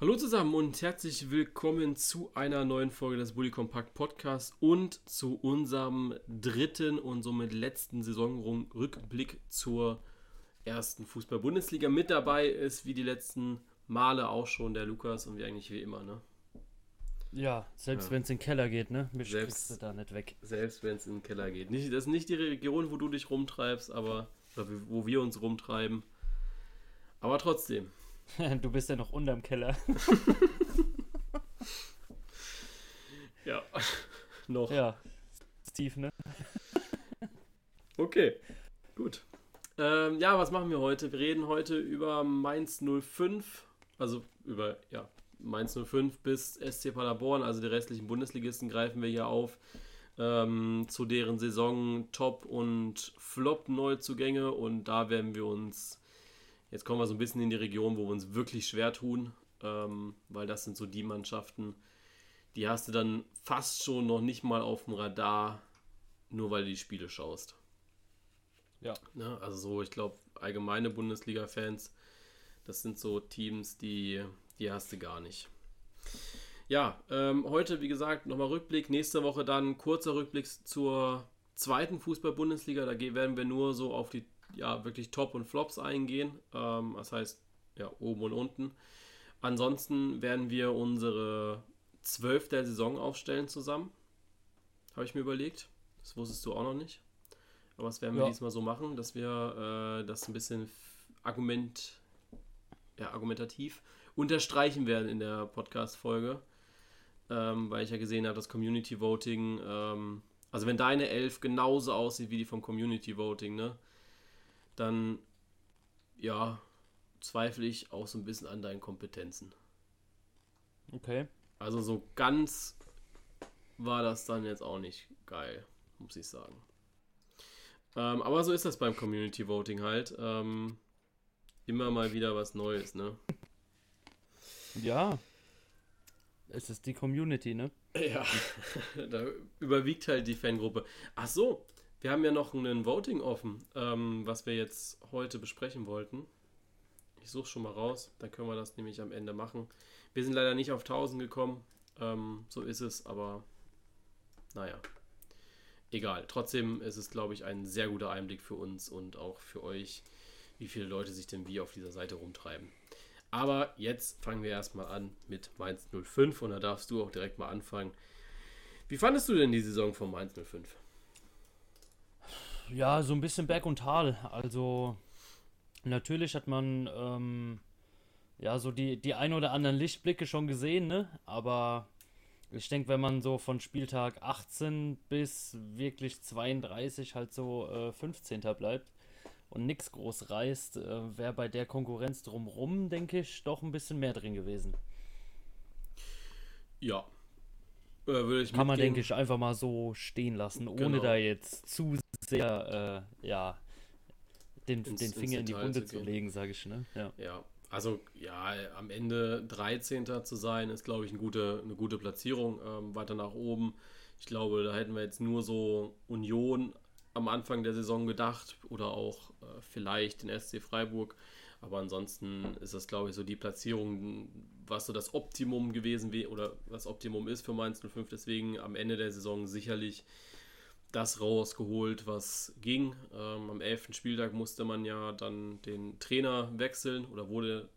Hallo zusammen und herzlich willkommen zu einer neuen Folge des Bully Compact Podcasts und zu unserem dritten und somit letzten Saisonrückblick zur ersten Fußball-Bundesliga. Mit dabei ist wie die letzten Male auch schon der Lukas und wie eigentlich wie immer, ne? Ja, selbst ja. wenn es in den Keller geht, ne? Mich selbst, du da nicht weg. Selbst wenn es in den Keller geht. Nicht, das ist nicht die Region, wo du dich rumtreibst, aber wo wir uns rumtreiben. Aber trotzdem. Du bist ja noch unterm Keller. ja, noch. Ja, Steve, ne? Okay, gut. Ähm, ja, was machen wir heute? Wir reden heute über Mainz 05, also über ja, Mainz 05 bis SC Paderborn, also die restlichen Bundesligisten greifen wir hier auf. Ähm, zu deren Saison Top- und Flop-Neuzugänge und da werden wir uns Jetzt kommen wir so ein bisschen in die Region, wo wir uns wirklich schwer tun, ähm, weil das sind so die Mannschaften, die hast du dann fast schon noch nicht mal auf dem Radar, nur weil du die Spiele schaust. Ja. Ne? Also so, ich glaube, allgemeine Bundesliga-Fans, das sind so Teams, die, die hast du gar nicht. Ja, ähm, heute, wie gesagt, nochmal Rückblick. Nächste Woche dann kurzer Rückblick zur zweiten Fußball-Bundesliga. Da werden wir nur so auf die ja wirklich Top und Flops eingehen. Ähm, das heißt, ja, oben und unten. Ansonsten werden wir unsere zwölf der Saison aufstellen zusammen. Habe ich mir überlegt. Das wusstest du auch noch nicht. Aber das werden wir ja. diesmal so machen, dass wir äh, das ein bisschen Argument, ja, argumentativ unterstreichen werden in der Podcast-Folge. Ähm, weil ich ja gesehen habe, dass Community Voting, ähm, also wenn deine Elf genauso aussieht wie die vom Community Voting, ne, dann ja, zweifle ich auch so ein bisschen an deinen Kompetenzen. Okay. Also so ganz war das dann jetzt auch nicht geil, muss ich sagen. Ähm, aber so ist das beim Community Voting halt. Ähm, immer mal wieder was Neues, ne? Ja. Es ist die Community, ne? Ja, da überwiegt halt die Fangruppe. Ach so, wir haben ja noch ein Voting offen, ähm, was wir jetzt heute besprechen wollten. Ich suche schon mal raus, dann können wir das nämlich am Ende machen. Wir sind leider nicht auf 1000 gekommen, ähm, so ist es, aber naja, egal. Trotzdem ist es, glaube ich, ein sehr guter Einblick für uns und auch für euch, wie viele Leute sich denn wie auf dieser Seite rumtreiben. Aber jetzt fangen wir erstmal an mit Mainz 05 und da darfst du auch direkt mal anfangen. Wie fandest du denn die Saison von Mainz 05? Ja, so ein bisschen Berg und Tal. Also natürlich hat man ähm, ja so die, die ein oder anderen Lichtblicke schon gesehen, ne? Aber ich denke, wenn man so von Spieltag 18 bis wirklich 32 halt so äh, 15. bleibt und nichts groß reißt, äh, wäre bei der Konkurrenz drumrum, denke ich, doch ein bisschen mehr drin gewesen. Ja, würde ich Kann man, denke ich, einfach mal so stehen lassen, ohne genau. da jetzt zu sehr, äh, ja, den, ins, den Finger in die Wunde zu, zu legen, sage ich, ne? Ja. ja. Also ja, am Ende 13. zu sein, ist, glaube ich, eine gute, eine gute Platzierung. Ähm, weiter nach oben. Ich glaube, da hätten wir jetzt nur so Union am Anfang der Saison gedacht oder auch äh, vielleicht den SC Freiburg. Aber ansonsten ist das, glaube ich, so die Platzierung, was so das Optimum gewesen wäre oder was Optimum ist für Mainz 05. Deswegen am Ende der Saison sicherlich das rausgeholt, was ging. Ähm, am 11. Spieltag musste man ja dann den Trainer wechseln oder wurde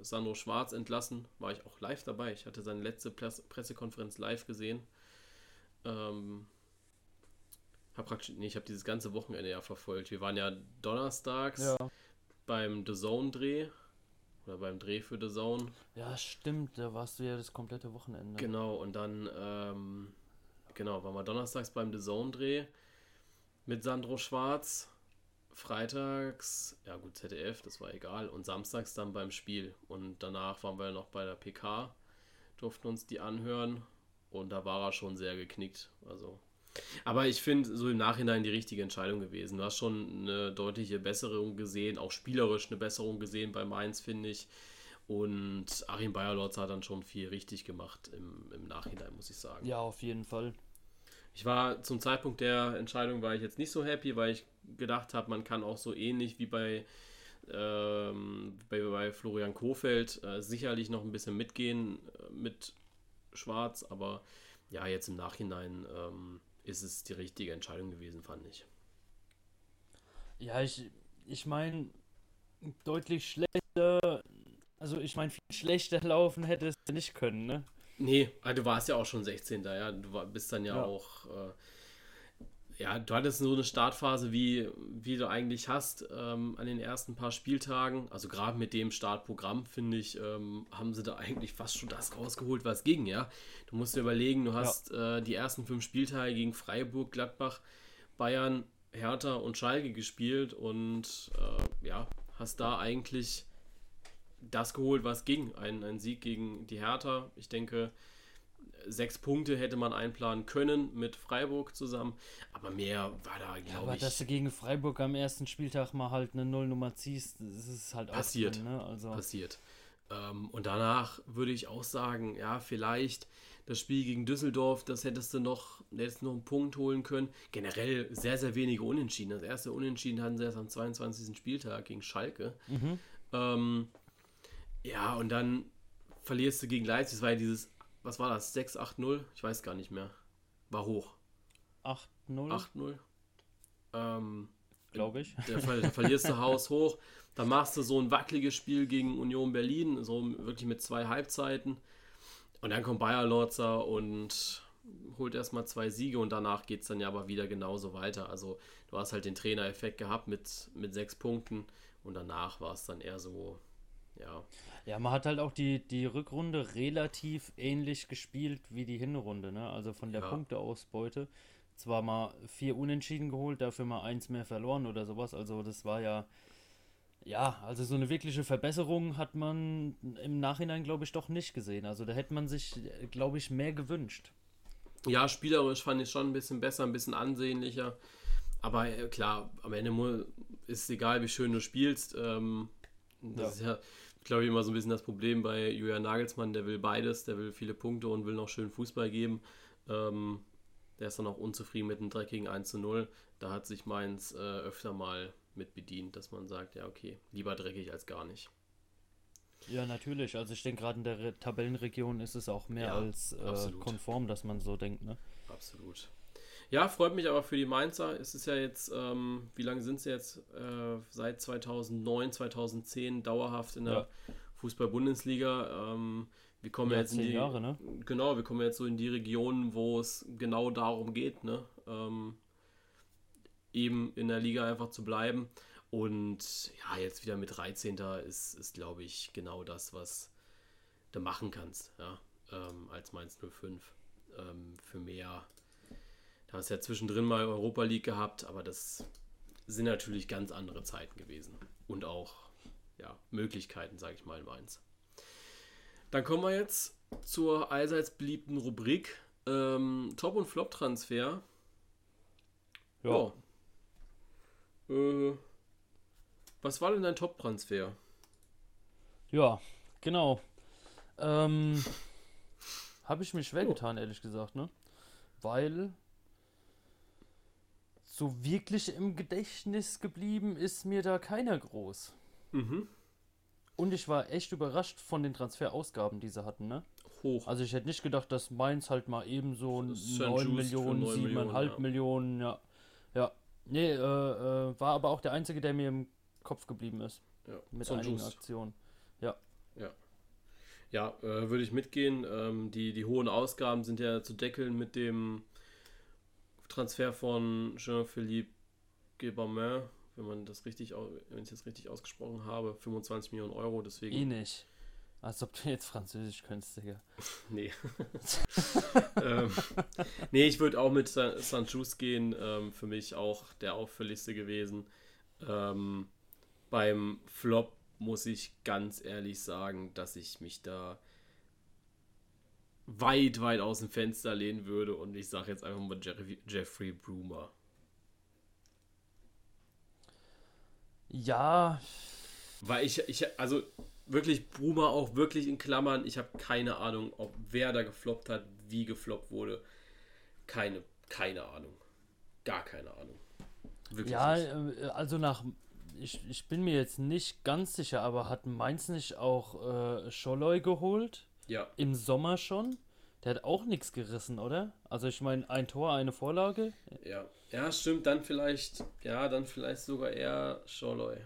Sandro Schwarz entlassen. War ich auch live dabei. Ich hatte seine letzte Pressekonferenz live gesehen. Ähm, hab praktisch, nee, ich habe dieses ganze Wochenende ja verfolgt. Wir waren ja donnerstags. Ja beim The Zone-Dreh. Oder beim Dreh für The Zone. Ja, stimmt, da warst du ja das komplette Wochenende. Genau, und dann, ähm, genau, waren wir donnerstags beim The Zone-Dreh mit Sandro Schwarz. Freitags, ja gut, ZDF, das war egal. Und samstags dann beim Spiel. Und danach waren wir noch bei der PK, durften uns die anhören. Und da war er schon sehr geknickt. Also aber ich finde, so im Nachhinein die richtige Entscheidung gewesen. Du hast schon eine deutliche Besserung gesehen, auch spielerisch eine Besserung gesehen bei Mainz, finde ich. Und Achim Bayerlotz hat dann schon viel richtig gemacht im, im Nachhinein, muss ich sagen. Ja, auf jeden Fall. Ich war zum Zeitpunkt der Entscheidung war ich jetzt nicht so happy, weil ich gedacht habe, man kann auch so ähnlich wie bei ähm, bei, bei Florian Kofeld äh, sicherlich noch ein bisschen mitgehen äh, mit Schwarz, aber ja, jetzt im Nachhinein ähm, ist es die richtige Entscheidung gewesen, fand ich. Ja, ich, ich meine, deutlich schlechter, also ich meine, viel schlechter laufen hätte es nicht können, ne? Nee, also du warst ja auch schon 16. Ja, du war, bist dann ja, ja. auch. Äh, ja, du hattest so eine Startphase, wie, wie du eigentlich hast ähm, an den ersten paar Spieltagen. Also gerade mit dem Startprogramm, finde ich, ähm, haben sie da eigentlich fast schon das rausgeholt, was ging, ja. Du musst dir überlegen, du hast ja. äh, die ersten fünf Spieltage gegen Freiburg, Gladbach, Bayern, Hertha und Schalke gespielt und äh, ja, hast da eigentlich das geholt, was ging. Ein, ein Sieg gegen die Hertha. Ich denke, sechs Punkte hätte man einplanen können mit Freiburg zusammen, aber mehr war da, glaube ja, aber ich. dass du gegen Freiburg am ersten Spieltag mal halt eine Nullnummer ziehst, das ist halt passiert. Drin, ne? also passiert. Ähm, und danach würde ich auch sagen, ja, vielleicht das Spiel gegen Düsseldorf, das hättest du noch, hättest noch einen Punkt holen können. Generell sehr, sehr wenige Unentschieden. Das erste Unentschieden hatten sie erst am 22. Spieltag gegen Schalke. Mhm. Ähm, ja, und dann verlierst du gegen Leipzig. Das war ja dieses, was war das? 6-8-0? Ich weiß gar nicht mehr. War hoch. 8-0? 8-0. Ähm, Glaube ich. Da, da verlierst du Haus hoch. Dann machst du so ein wackeliges Spiel gegen Union Berlin, so wirklich mit zwei Halbzeiten. Und dann kommt Bayer Lorzer und holt erstmal zwei Siege und danach geht es dann ja aber wieder genauso weiter. Also du hast halt den Trainereffekt gehabt mit, mit sechs Punkten und danach war es dann eher so, ja. Ja, man hat halt auch die, die Rückrunde relativ ähnlich gespielt wie die Hinrunde, ne? Also von der ja. Punkteausbeute. Zwar mal vier Unentschieden geholt, dafür mal eins mehr verloren oder sowas. Also das war ja ja, also so eine wirkliche Verbesserung hat man im Nachhinein, glaube ich, doch nicht gesehen. Also da hätte man sich, glaube ich, mehr gewünscht. Ja, spielerisch fand ich schon ein bisschen besser, ein bisschen ansehnlicher. Aber äh, klar, am Ende ist es egal, wie schön du spielst. Ähm, das ja. ist ja, glaube ich, immer so ein bisschen das Problem bei Julian Nagelsmann. Der will beides, der will viele Punkte und will noch schön Fußball geben. Ähm, der ist dann auch unzufrieden mit einem dreckigen 1 zu 0. Da hat sich Mainz äh, öfter mal mit bedient, dass man sagt, ja, okay, lieber dreckig als gar nicht. Ja, natürlich. Also ich denke, gerade in der Re Tabellenregion ist es auch mehr ja, als äh, konform, dass man so denkt, ne? Absolut. Ja, freut mich aber für die Mainzer. Es ist ja jetzt, ähm, wie lange sind sie jetzt? Äh, seit 2009, 2010 dauerhaft in der ja. Fußball-Bundesliga. Ähm, wir kommen ja, jetzt in die, Jahre, ne? Genau, wir kommen jetzt so in die Region, wo es genau darum geht, ne? Ähm, eben in der Liga einfach zu bleiben. Und ja, jetzt wieder mit 13. ist, ist glaube ich, genau das, was du machen kannst, ja, ähm, als Mainz 05. Ähm, für mehr. Hast ja zwischendrin mal Europa League gehabt, aber das sind natürlich ganz andere Zeiten gewesen. Und auch ja, Möglichkeiten, sage ich mal, in Mainz. Dann kommen wir jetzt zur allseits beliebten Rubrik ähm, Top- und Flop-Transfer. Ja. ja. Äh, was war denn dein Top-Transfer? Ja, genau. Ähm, Habe ich mir schwer oh. getan, ehrlich gesagt, ne? Weil so wirklich im Gedächtnis geblieben ist mir da keiner groß. Mhm. Und ich war echt überrascht von den Transferausgaben, die sie hatten, ne? Hoch. Also ich hätte nicht gedacht, dass Mainz halt mal eben so 9 Millionen, 7,5 Millionen, ja. Millionen, ja. Ja, Nee, äh, äh, war aber auch der einzige, der mir im Kopf geblieben ist. Ja, mit einigen Just. Aktionen. Ja. Ja. Ja, äh, würde ich mitgehen. Ähm, die, die hohen Ausgaben sind ja zu deckeln mit dem Transfer von Jean-Philippe Guébamin, wenn man das richtig, wenn ich das richtig ausgesprochen habe, 25 Millionen Euro, deswegen. Eh nicht. Als ob du jetzt Französisch könntest, Digga. nee. ähm, nee, ich würde auch mit Sanchez gehen. Ähm, für mich auch der auffälligste gewesen. Ähm, beim Flop muss ich ganz ehrlich sagen, dass ich mich da weit, weit aus dem Fenster lehnen würde und ich sage jetzt einfach mal Jeffrey, Jeffrey Brumer. Ja. Weil ich, ich, also wirklich Bruma auch wirklich in Klammern. Ich habe keine Ahnung, ob wer da gefloppt hat, wie gefloppt wurde. Keine, keine Ahnung. Gar keine Ahnung. Wirklich ja, nicht. Äh, also nach ich, ich bin mir jetzt nicht ganz sicher, aber hat Mainz nicht auch äh, Scholloy geholt? Ja. Im Sommer schon? Der hat auch nichts gerissen, oder? Also ich meine, ein Tor, eine Vorlage. Ja. Ja, stimmt, dann vielleicht, ja, dann vielleicht sogar eher Scholloy.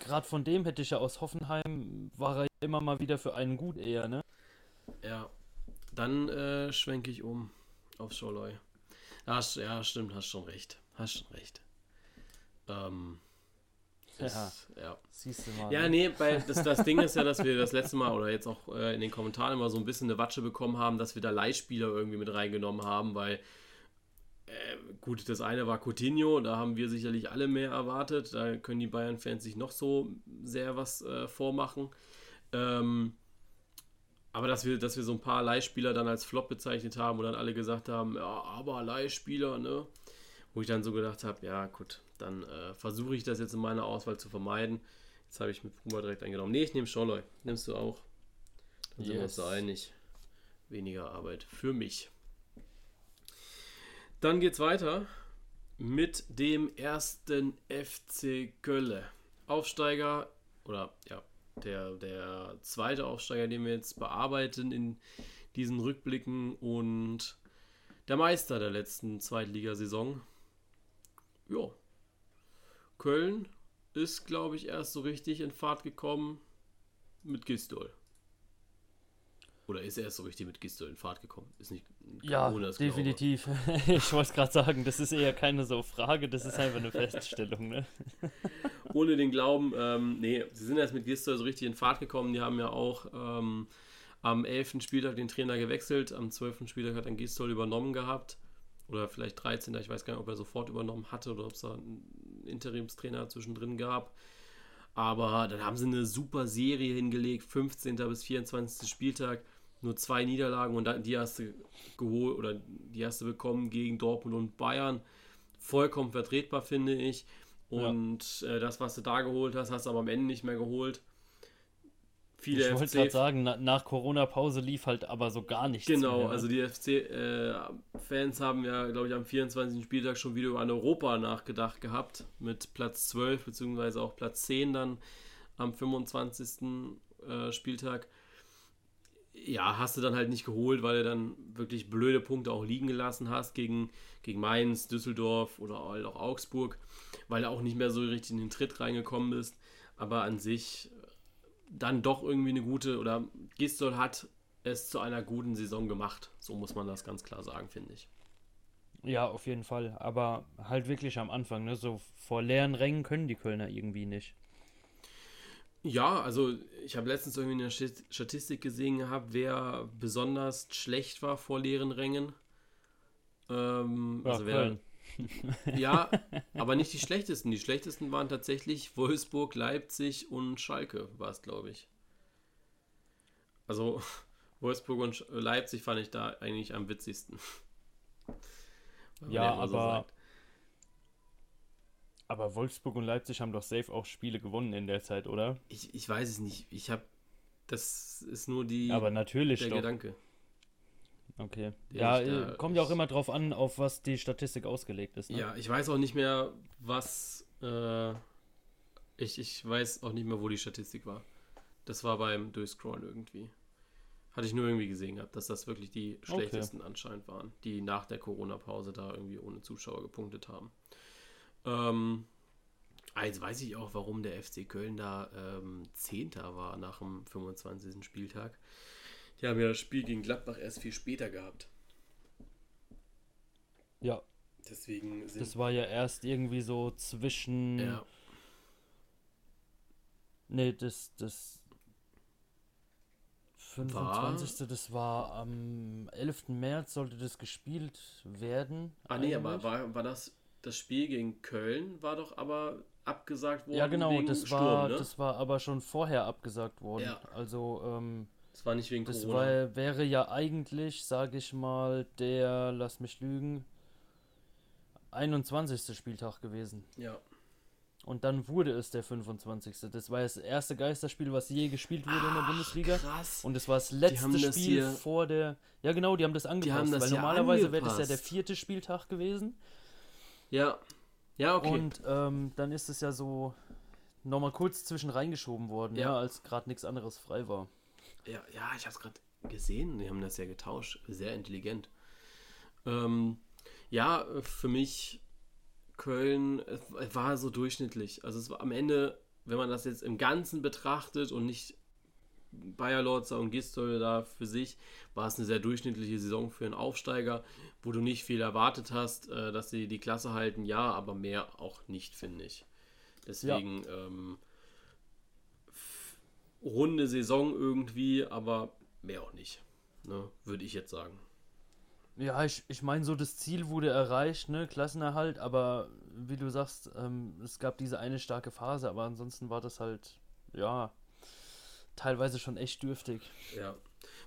Gerade von dem hätte ich ja aus Hoffenheim, war er immer mal wieder für einen gut eher, ne? Ja. Dann äh, schwenke ich um auf Scholloy. Ja, ja, stimmt, hast schon recht. Hast schon recht. Ähm, Ja. ist- ja. Siehst du mal. Ja, ne? nee, weil das, das Ding ist ja, dass wir das letzte Mal oder jetzt auch äh, in den Kommentaren immer so ein bisschen eine Watsche bekommen haben, dass wir da Leihspieler irgendwie mit reingenommen haben, weil äh, gut, das eine war Coutinho, da haben wir sicherlich alle mehr erwartet. Da können die Bayern-Fans sich noch so sehr was äh, vormachen. Ähm, aber dass wir, dass wir so ein paar Leihspieler dann als Flop bezeichnet haben und dann alle gesagt haben, ja, aber Leihspieler, ne? Wo ich dann so gedacht habe, ja gut, dann äh, versuche ich das jetzt in meiner Auswahl zu vermeiden. Jetzt habe ich mit Puma direkt eingenommen. Nee, ich nehme Scholloy. Nimmst du auch? Dann sind wir uns Yes. da einig. Weniger Arbeit für mich. Dann geht's weiter mit dem ersten FC Kölle. Aufsteiger oder ja, der, der zweite Aufsteiger, den wir jetzt bearbeiten in diesen Rückblicken und der Meister der letzten Zweitligasaison. Ja. Köln ist, glaube ich, erst so richtig in Fahrt gekommen mit Gistol. Oder ist er erst so richtig mit Gistol in Fahrt gekommen? Ist nicht Ja, definitiv. ich wollte gerade sagen, das ist eher keine so Frage, das ist einfach eine Feststellung, ne? ohne den Glauben, ähm, nee, sie sind erst mit Gistol so richtig in Fahrt gekommen. Die haben ja auch ähm, am 11. Spieltag den Trainer gewechselt. Am 12. Spieltag hat dann Gistol übernommen gehabt. Oder vielleicht 13. Ich weiß gar nicht, ob er sofort übernommen hatte oder ob es da einen Interimstrainer zwischendrin gab. Aber dann haben sie eine super Serie hingelegt. 15. bis 24. Spieltag. Nur zwei Niederlagen und dann- die hast du geholt oder die hast du bekommen gegen Dortmund und Bayern. Vollkommen vertretbar, finde ich. Und äh, das, was du da geholt hast, hast du aber am Ende nicht mehr geholt. Viele Ich wollte gerade sagen, na, nach Corona-Pause lief halt aber so gar nichts Genau, mehr. ne? also die FC-Fans haben ja, glaube ich, am 24. Spieltag schon wieder über ein Europa nachgedacht gehabt, mit Platz 12 beziehungsweise auch Platz 10 dann am 25. Äh, Spieltag. Ja, hast du dann halt nicht geholt, weil du dann wirklich blöde Punkte auch liegen gelassen hast gegen, gegen Mainz, Düsseldorf oder halt auch Augsburg, weil du auch nicht mehr so richtig in den Tritt reingekommen bist. Aber an sich äh, dann doch irgendwie eine gute, oder Gistol hat es zu einer guten Saison gemacht. So muss man das ganz klar sagen, finde ich. Ja, auf jeden Fall. Aber halt wirklich am Anfang, ne? So vor leeren Rängen können die Kölner irgendwie nicht. Ja, also ich habe letztens irgendwie eine Sti- Statistik gesehen gehabt, wer besonders schlecht war vor leeren Rängen. Ähm, Ja, also wer, Köln. ja, aber nicht die schlechtesten. Die schlechtesten waren tatsächlich Wolfsburg, Leipzig und Schalke, war es, glaube ich. Also Wolfsburg und Leipzig fand ich da eigentlich am witzigsten. Ja, so aber- sagt. Aber Wolfsburg und Leipzig haben doch safe auch Spiele gewonnen in der Zeit, oder? Ich, ich weiß es nicht. Ich habe. Das ist nur die, Aber natürlich der doch. Gedanke. Okay. Ja, da- äh, kommt ja auch immer drauf an, auf was die Statistik ausgelegt ist. Ne? Ja, ich weiß auch nicht mehr, was. Äh, ich, ich weiß auch nicht mehr, wo die Statistik war. Das war beim Durchscrollen irgendwie. Hatte ich nur irgendwie gesehen gehabt, dass das wirklich die Okay. schlechtesten anscheinend waren, die nach der Corona-Pause da irgendwie ohne Zuschauer gepunktet haben. Ähm, ah, jetzt weiß ich auch, warum der FC Köln da ähm, Zehnter war nach dem 25. Spieltag. Die haben ja das Spiel gegen Gladbach erst viel später gehabt. ja, Deswegen sind das war ja erst irgendwie so zwischen. ja, Nee, das, das 25. das war am 11. März sollte das gespielt werden. Ah nee, aber war, war das das Spiel gegen Köln war doch aber abgesagt worden Ja, genau, das Sturm, war, ne? das war aber schon vorher abgesagt worden. Ja. Also, ähm, das war nicht wegen das Corona. war, wäre ja eigentlich, sage ich mal, der, lass mich lügen, 21. Spieltag gewesen. ja. Und dann wurde es der 25. Das war das erste Geisterspiel, was je gespielt wurde in der Bundesliga. Krass. Und es war das letzte das Spiel hier- vor der. Ja, genau, die haben das angepasst. haben das weil normalerweise wäre das ja der vierte Spieltag gewesen. Ja, Ja, okay. Und ähm, dann ist es ja so nochmal kurz zwischen reingeschoben worden, ja, Ja. als gerade nichts anderes frei war. Ja, ja ich habe es gerade gesehen. Die haben das ja getauscht. Sehr intelligent. Ähm, ja, für mich Köln äh, war so durchschnittlich. Also es war am Ende, wenn man das jetzt im Ganzen betrachtet und nicht Bayer Lorzer und Gistol da für sich, war es eine sehr durchschnittliche Saison für einen Aufsteiger, wo du nicht viel erwartet hast, äh, dass sie die Klasse halten. Ja, aber mehr auch nicht, finde ich. Deswegen ähm, f- runde Saison irgendwie, aber mehr auch nicht. Ne, Würde ich jetzt sagen. Ja, ich, ich meine, so das Ziel wurde erreicht, ne, Klassenerhalt, aber wie du sagst, ähm, es gab diese eine starke Phase, aber ansonsten war das halt, ja, teilweise schon echt dürftig. Ja.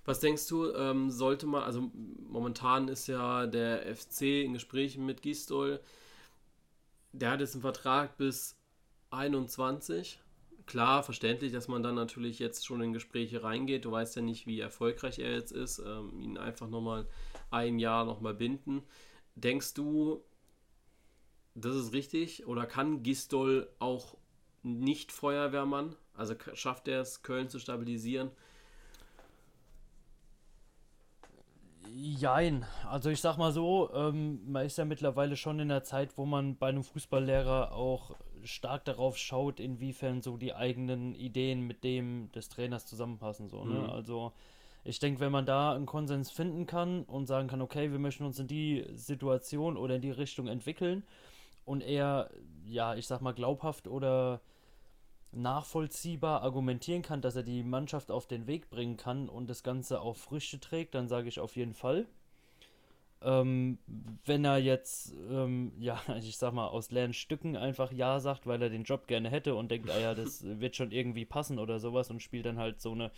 Was denkst du, ähm, sollte man, also momentan ist ja der FC in Gesprächen mit Gistol. Der hat jetzt einen Vertrag bis 21. Klar, verständlich, dass man dann natürlich jetzt schon in Gespräche reingeht. Du weißt ja nicht, wie erfolgreich er jetzt ist. Ähm, ihn einfach nochmal ein Jahr nochmal binden. Denkst du, das ist richtig? Oder kann Gistol auch nicht Feuerwehrmann? Also schafft er es, Köln zu stabilisieren? Jein, also ich sag mal so, ähm, man ist ja mittlerweile schon in der Zeit, wo man bei einem Fußballlehrer auch stark darauf schaut, inwiefern so die eigenen Ideen mit dem des Trainers zusammenpassen. So, ne? Mhm. Also ich denke, wenn man da einen Konsens finden kann und sagen kann, okay, wir möchten uns in die Situation oder in die Richtung entwickeln und eher, ja, ich sag mal, glaubhaft oder nachvollziehbar argumentieren kann, dass er die Mannschaft auf den Weg bringen kann und das Ganze auch Früchte trägt, dann sage ich auf jeden Fall. Ähm, wenn er jetzt, ähm, ja, ich sag mal, aus leeren Stücken einfach Ja sagt, weil er den Job gerne hätte und denkt, ah ja, das wird schon irgendwie passen oder sowas und spielt dann halt so eine,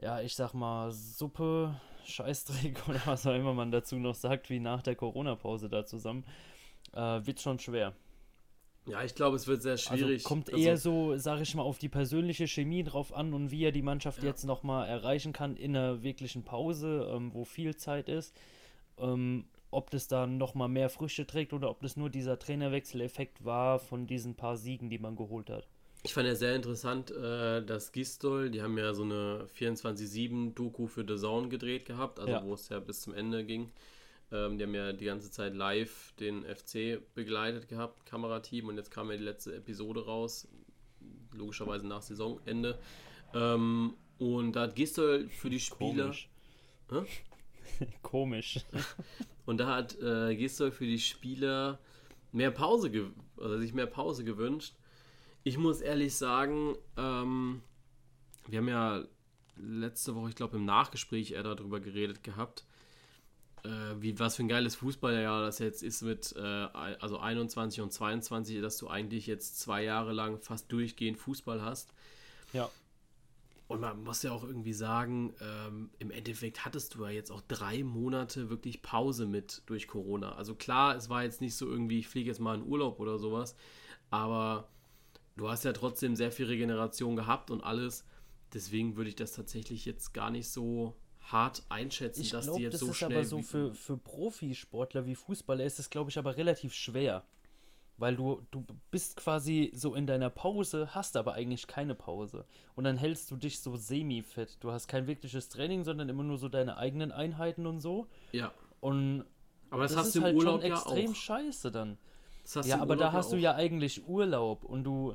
ja, ich sag mal, Suppe, Scheißdreck oder was auch immer man dazu noch sagt, wie nach der Corona-Pause da zusammen, äh, wird schon schwer. Ja, ich glaube, es wird sehr schwierig. Also kommt Also, eher so, sag ich mal, auf die persönliche Chemie drauf an und wie er die Mannschaft Ja. jetzt nochmal erreichen kann in einer wirklichen Pause, ähm, wo viel Zeit ist. Ähm, ob das dann nochmal mehr Früchte trägt oder ob das nur dieser Trainerwechseleffekt war von diesen paar Siegen, die man geholt hat. Ich fand ja sehr interessant, äh, dass Gistol, die haben ja so eine 24-7-Doku für The Zone gedreht gehabt, also Ja. wo es ja bis zum Ende ging. Ähm, die haben ja die ganze Zeit live den FC begleitet gehabt, Kamerateam, und jetzt kam ja die letzte Episode raus, logischerweise nach Saisonende. Ähm, und da hat Gistol für die Spieler. Komisch. Hä? Komisch. Und da hat äh, Gistol für die Spieler mehr Pause, also sich mehr Pause gewünscht. Ich muss ehrlich sagen, ähm, wir haben ja letzte Woche, ich glaube im Nachgespräch eher darüber geredet gehabt, äh, wie was für ein geiles Fußballjahr das jetzt ist mit äh, also 21 und 22, dass du eigentlich jetzt zwei Jahre lang fast durchgehend Fußball hast. Ja. Und man muss ja auch irgendwie sagen, ähm, im Endeffekt hattest du ja jetzt auch drei Monate wirklich Pause mit durch Corona. Also klar, es war jetzt nicht so irgendwie, ich fliege jetzt mal in Urlaub oder sowas, aber du hast ja trotzdem sehr viel Regeneration gehabt und alles. Deswegen würde ich das tatsächlich jetzt gar nicht so hart einschätzen, Ich dass glaube, die jetzt das so ist schnell. aber so für, für Profisportler wie Fußballer ist es, glaube ich, aber relativ schwer. Weil du, du bist quasi so in deiner Pause, hast aber eigentlich keine Pause. Und dann hältst du dich so semi-fit. Du hast kein wirkliches Training, sondern immer nur so deine eigenen Einheiten und so. ja, Und aber das, das hast ist du im halt Urlaub schon ja extrem auch. scheiße dann. Ja, du aber da hast du auch. ja eigentlich Urlaub und du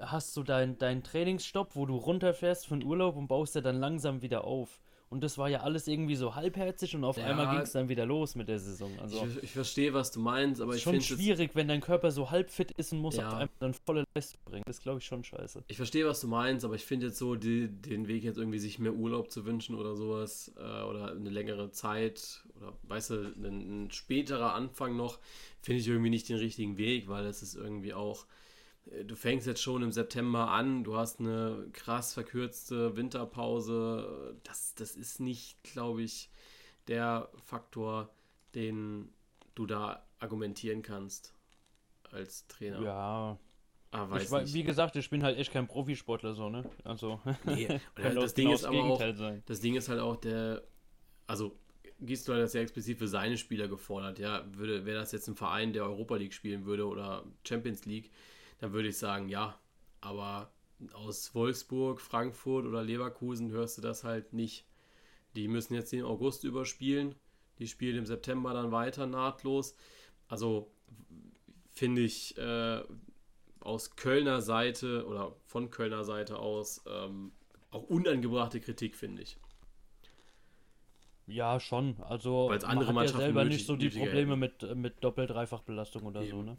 hast so deinen dein Trainingsstopp, wo du runterfährst von Urlaub und baust ja dann langsam wieder auf. Und das war ja alles irgendwie so halbherzig und auf Ja. einmal ging es dann wieder los mit der Saison. Also Ich, ich verstehe, was du meinst, aber ich schon finde es schwierig, wenn dein Körper so halb fit ist und muss Ja. auf einmal dann volle Leistung bringen. Das glaube ich schon scheiße. Ich verstehe, was du meinst, aber ich finde jetzt so die, den Weg jetzt irgendwie sich mehr Urlaub zu wünschen oder sowas äh, oder eine längere Zeit oder weißt du, ein, ein späterer Anfang noch, finde ich irgendwie nicht den richtigen Weg, weil es ist irgendwie auch, du fängst jetzt schon im September an, du hast eine krass verkürzte Winterpause, das, das ist nicht, glaube ich, der Faktor, den du da argumentieren kannst als Trainer. Ja, Ah, weiß ich, nicht. wie gesagt, ich bin halt echt kein Profisportler so, ne? Also Nee, das auch Ding genau ist aber auch, sein. Das Ding ist halt auch der, also Gisdol hat das ja explizit für seine Spieler gefordert. Ja, würde, wäre das jetzt ein Verein, der Europa League spielen würde oder Champions League, dann würde ich sagen, ja. Aber aus Wolfsburg, Frankfurt oder Leverkusen hörst du das halt nicht. Die müssen jetzt den August überspielen. Die spielen im September dann weiter nahtlos. Also finde ich äh, aus Kölner Seite oder von Kölner Seite aus ähm, auch unangebrachte Kritik, finde ich. Ja, schon. Also Weil's andere man hat ja Mannschaften selber nötig- nicht so die Probleme mit, mit Doppel-Dreifach-Belastung oder so, Eben. ne?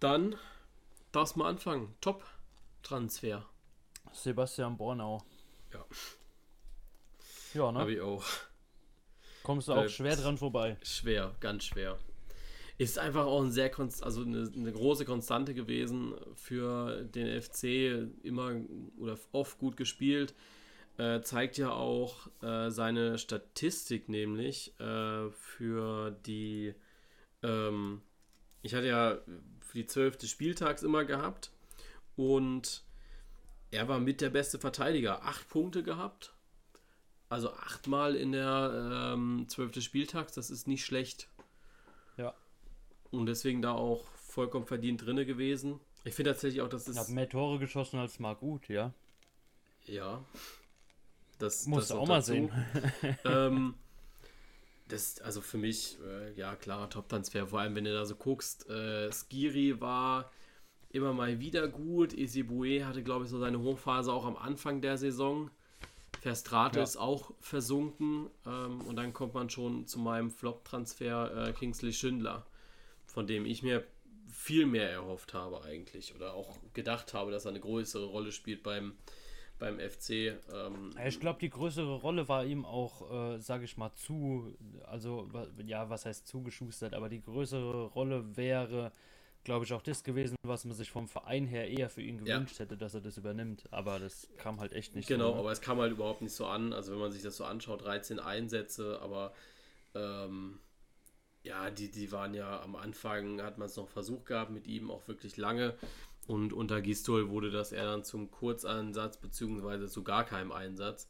Dann darfst mal anfangen. Top-Transfer. Sebastian Bornau. Ja. Ja, ne? Habe ich auch. Kommst du auch äh, schwer dran vorbei. Schwer, ganz schwer. Ist einfach auch ein sehr konst also eine, eine große Konstante gewesen für den FC, immer oder oft gut gespielt. Äh, zeigt ja auch äh, seine Statistik, nämlich äh, für die, ähm, ich hatte ja für die zwölfte Spieltags immer gehabt und er war mit der beste Verteidiger. Acht Punkte gehabt. Also achtmal in der ähm, zwölfte Spieltags, das ist nicht schlecht. Ja. Und deswegen da auch vollkommen verdient drinne gewesen. Ich finde tatsächlich auch, dass Ich habe es. mehr Tore geschossen als Marc Uth, ja. Ja. Das noch auch mal dazu. sehen. ähm, das, also für mich, äh, ja, klarer Top-Transfer. Vor allem, wenn du da so guckst. Äh, Skiri war immer mal wieder gut. Isibue hatte, glaube ich, so seine Hochphase auch am Anfang der Saison. Verstrate Ja. ist auch versunken. Ähm, und dann kommt man schon zu meinem Flop-Transfer äh, Kingsley Schindler, von dem ich mir viel mehr erhofft habe eigentlich. Oder auch gedacht habe, dass er eine größere Rolle spielt beim, beim FC. Ähm, Ja, Ich glaube, die größere Rolle war ihm auch, äh, sage ich mal, zu, also ja, was heißt zugeschustert, aber die größere Rolle wäre, glaube ich, auch das gewesen, was man sich vom Verein her eher für ihn Ja. gewünscht hätte, dass er das übernimmt. Aber das kam halt echt nicht Genau, so. ne? aber es kam halt überhaupt nicht so an. Also wenn man sich das so anschaut, 13 Einsätze, aber ähm, ja, die, die waren ja am Anfang, hat man es noch versucht gehabt mit ihm, auch wirklich lange. Und unter Gistol wurde das eher dann zum Kurzeinsatz, beziehungsweise zu gar keinem Einsatz.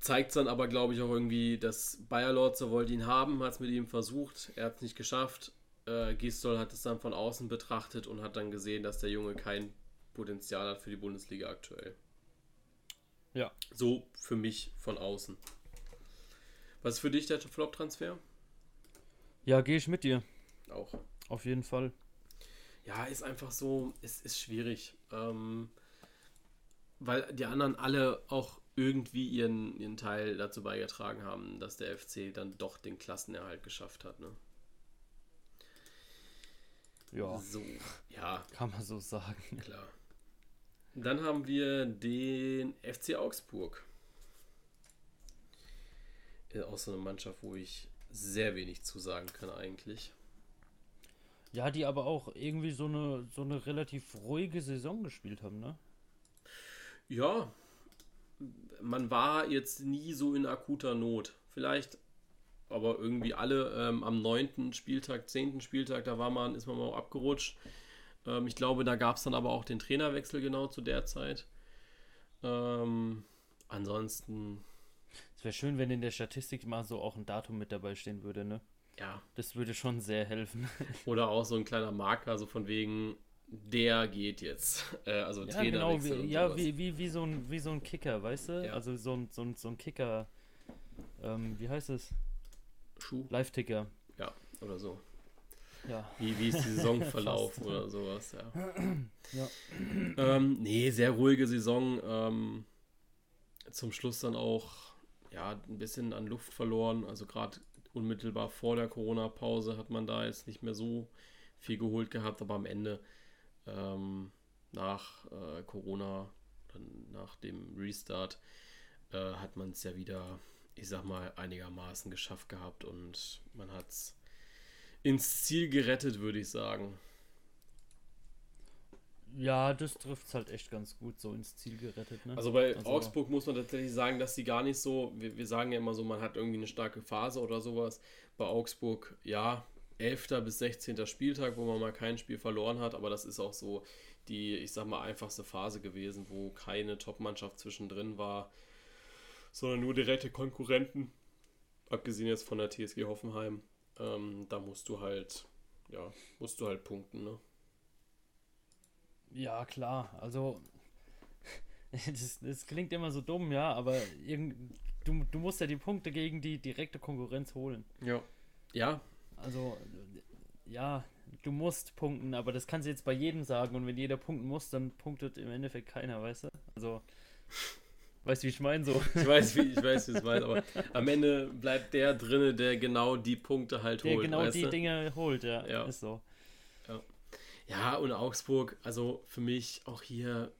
Zeigt dann aber, glaube ich, auch irgendwie, dass Bayer Lorzer wollte ihn haben, hat es mit ihm versucht, er hat es nicht geschafft. Äh, Gistol hat es dann von außen betrachtet und hat dann gesehen, dass der Junge kein Potenzial hat für die Bundesliga aktuell. Ja. So für mich von außen. Was ist für dich der Flop-Transfer? Ja, gehe ich mit dir. Auch. Auf jeden Fall. Ja, ist einfach so, es ist schwierig. Ähm, weil die anderen alle auch irgendwie ihren, ihren Teil dazu beigetragen haben, dass der FC dann doch den Klassenerhalt geschafft hat. Ne? Ja, So, ja, kann man so sagen. klar. Dann haben wir den FC Augsburg. Ist auch so eine Mannschaft, wo ich sehr wenig zu sagen kann eigentlich. Ja, die aber auch irgendwie so eine, so eine relativ ruhige Saison gespielt haben, ne? Ja, man war jetzt nie so in akuter Not. Vielleicht, aber irgendwie alle ähm, am 9. Spieltag, 10. Spieltag, da war man, ist man mal abgerutscht. Ähm, ich glaube, da gab es dann aber auch den Trainerwechsel genau zu der Zeit. Ähm, ansonsten, Es wäre schön, wenn in der Statistik mal so auch ein Datum mit dabei stehen würde, ne? Ja. Das würde schon sehr helfen. Oder auch so ein kleiner Marker, so von wegen, der geht jetzt. Äh, also Ja, genau, Trainerwechsel wie, ja wie, wie, wie, so ein, wie so ein Kicker, weißt du? Ja. Also so ein, so ein, so ein Kicker, ähm, wie heißt es? Schuh, Live-Ticker. ja, oder so. Ja. Wie, wie ist die Saisonverlauf oder sowas, ja. Ja. Ähm, nee, sehr ruhige Saison. Ähm, zum Schluss dann auch ja, ein bisschen an Luft verloren. Also gerade unmittelbar vor der Corona-Pause hat man da jetzt nicht mehr so viel geholt gehabt, aber am Ende ähm, nach äh, Corona, nach dem Restart, äh, hat man es ja wieder, ich sag mal, einigermaßen geschafft gehabt und man hat es ins Ziel gerettet, würde ich sagen. Ja, das trifft es halt echt ganz gut so ins Ziel gerettet, ne? Also bei Also- Augsburg muss man tatsächlich sagen, dass die gar nicht so, wir, wir sagen ja immer so, man hat irgendwie eine starke Phase oder sowas. Bei Augsburg, ja, 11. bis 16. Spieltag, wo man mal kein Spiel verloren hat, aber das ist auch so die, ich sag mal, einfachste Phase gewesen, wo keine Top-Mannschaft zwischendrin war. sondern nur direkte Konkurrenten. Abgesehen jetzt von der TSG Hoffenheim. Ähm, da musst du halt, ja, musst du halt punkten, ne? Ja, klar. Also, das, das klingt immer so dumm, ja, aber irgend, du, du musst ja die Punkte gegen die direkte Konkurrenz holen. Ja. Ja. Also, ja, du musst punkten, aber das kannst du jetzt bei jedem sagen und wenn jeder punkten muss, dann punktet im Endeffekt keiner, weißt du? Also, weißt du, wie ich meine so? Ich weiß, wie ich weiß, wie es weiß, aber am Ende bleibt der drinne, der genau die Punkte halt Der holt. genau weißt die du? Dinge holt, ja, Ja. ist so. Ja, und Augsburg, also für mich auch hier,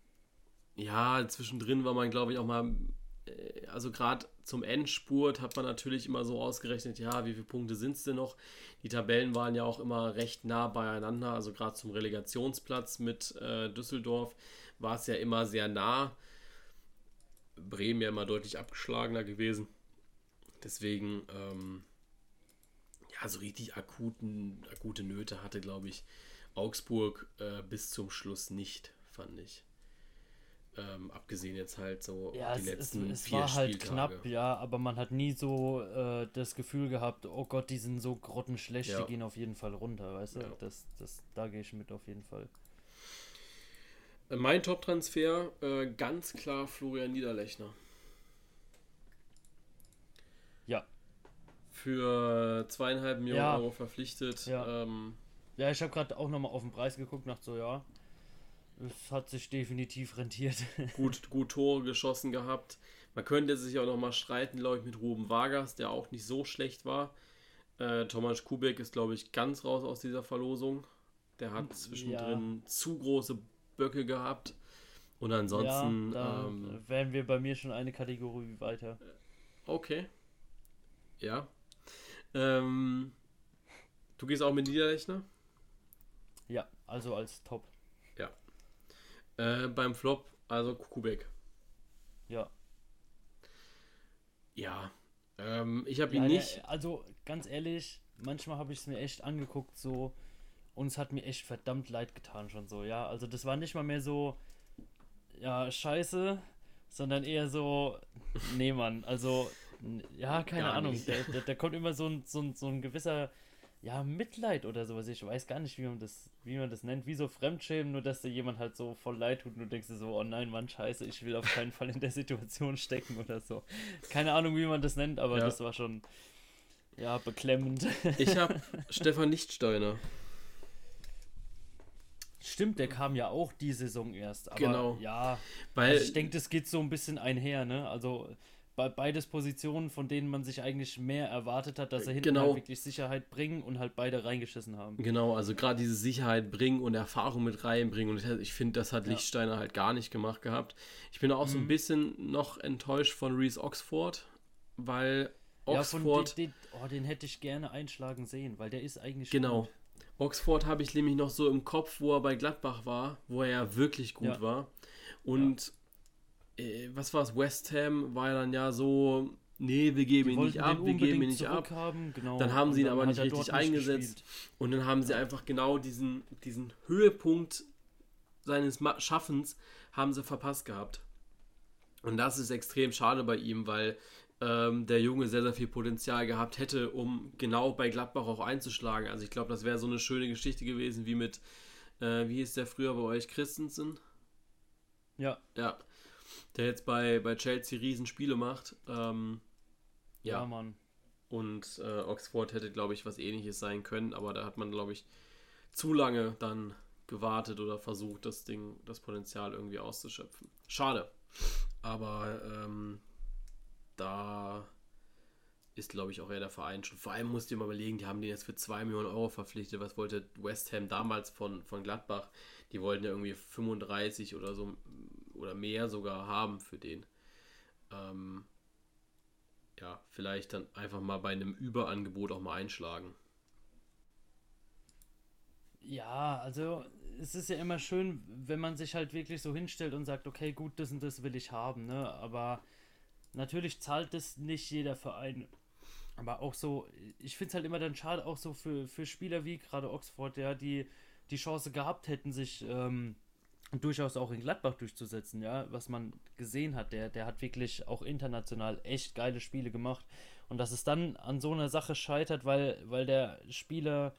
ja, zwischendrin war man, glaube ich, auch mal, äh, also gerade zum Endspurt hat man natürlich immer so ausgerechnet, ja, wie viele Punkte sind es denn noch? Die Tabellen waren ja auch immer recht nah beieinander, also gerade zum Relegationsplatz mit äh, Düsseldorf war es ja immer sehr nah. Bremen ja immer deutlich abgeschlagener gewesen. Deswegen, ähm, ja, so richtig akuten, akute Nöte hatte, glaube ich, Augsburg äh, bis zum Schluss nicht, fand ich. Ähm, abgesehen jetzt halt so Ja, die es, es, letzten es vier war halt Spieltage. knapp, ja, aber man hat nie so äh, das Gefühl gehabt, oh Gott, die sind so grottenschlecht, Ja. die gehen auf jeden Fall runter, weißt du? Ja. Das, das, da gehe ich mit auf jeden Fall. Mein Top-Transfer, äh, ganz klar Florian Niederlechner. Ja. Für zweieinhalb Millionen Ja. Euro verpflichtet. Ja. Ähm, Ja, ich habe gerade auch nochmal auf den Preis geguckt, nach so, ja, es hat sich definitiv rentiert. gut, gut Tore geschossen gehabt. Man könnte sich auch noch mal streiten, glaube ich, mit Ruben Vargas, der auch nicht so schlecht war. Äh, Tomasz Kubek ist, glaube ich, ganz raus aus dieser Verlosung. Der hat zwischendrin zu große Böcke gehabt. Und ansonsten, ja, ähm, wären wir bei mir schon eine Kategorie weiter. okay. Ja. Ähm, du gehst auch mit Niederlechner? Ja, also als Top. Äh, beim Flop, also Kubek. Ja. Ja. Ähm, ich habe ja ihn der- nicht. also ganz ehrlich, manchmal habe ich es mir echt angeguckt, so, und es hat mir echt verdammt leid getan schon so, ja. Also das war nicht mal mehr so, ja, scheiße, sondern eher so, nee, Mann, also, ja, keine Gar Ahnung, der, der, da kommt immer so ein, so, ein, so ein gewisser, ja, Mitleid oder sowas. Ich weiß gar nicht, wie man das, wie man das nennt, wie so Fremdschämen, nur dass dir jemand halt so voll leid tut und du denkst dir so, oh nein, Mann, scheiße, ich will auf keinen Fall in der Situation stecken oder so. Keine Ahnung, wie man das nennt, aber Ja. das war schon, ja, beklemmend. Ich habe Stefan Nichtsteiner. Stimmt, der kam ja auch die Saison erst. Aber Genau. ja, Weil also ich denke, das geht so ein bisschen einher, ne? Also beides Positionen, von denen man sich eigentlich mehr erwartet hat, dass sie hinten Genau. halt wirklich Sicherheit bringen und halt beide reingeschissen haben. Genau, also gerade diese Sicherheit bringen und Erfahrung mit reinbringen. Und ich finde, das hat Ja. Lichtsteiner halt gar nicht gemacht gehabt. Ich bin auch so ein Mhm. bisschen noch enttäuscht von Reese Oxford, weil Ja, von Oxford, den, den, oh, den hätte ich gerne einschlagen sehen, weil der ist eigentlich genau. gut. Oxford habe ich nämlich noch so im Kopf, wo er bei Gladbach war, wo er ja wirklich gut Ja. war. Und äh, was war es? West Ham war ja dann ja so, nee, wir geben Die ihn nicht ab, wir geben ihn nicht ab. zurückhaben, genau. Dann haben und sie ihn aber nicht richtig eingesetzt. gespielt. Und dann haben sie einfach genau diesen, diesen Höhepunkt seines Schaffens haben sie verpasst gehabt. Und das ist extrem schade bei ihm, weil ähm, der Junge sehr, sehr viel Potenzial gehabt hätte, um genau bei Gladbach auch einzuschlagen. Also ich glaube, das wäre so eine schöne Geschichte gewesen, wie mit, äh, wie hieß der früher bei euch, Christensen? Ja, Ja. Der jetzt bei, bei Chelsea Riesenspiele macht. Ähm, ja, ja, Mann. und äh, Oxford hätte, glaube ich, was ähnliches sein können, aber da hat man, glaube ich, zu lange dann gewartet oder versucht, das Ding, das Potenzial irgendwie auszuschöpfen. Schade. Aber ähm, da ist, glaube ich, auch eher der Verein schon. Vor allem musst du dir mal überlegen, die haben den jetzt für 2 Millionen Euro verpflichtet. Was wollte West Ham damals von, von Gladbach? Die wollten ja irgendwie 35 oder so oder mehr sogar haben für den. Ähm, ja, vielleicht dann einfach mal bei einem Überangebot auch mal einschlagen. Ja, also es ist ja immer schön, wenn man sich halt wirklich so hinstellt und sagt, okay, gut, das und das will ich haben, ne? Aber natürlich zahlt das nicht jeder Verein. Aber auch so, ich finde es halt immer dann schade, auch so für, für Spieler wie gerade Oxford, ja, die die Chance gehabt hätten, sich ähm, durchaus auch in Gladbach durchzusetzen, ja, was man gesehen hat. Der, der hat wirklich auch international echt geile Spiele gemacht. Und dass es dann an so einer Sache scheitert, weil, weil der Spieler,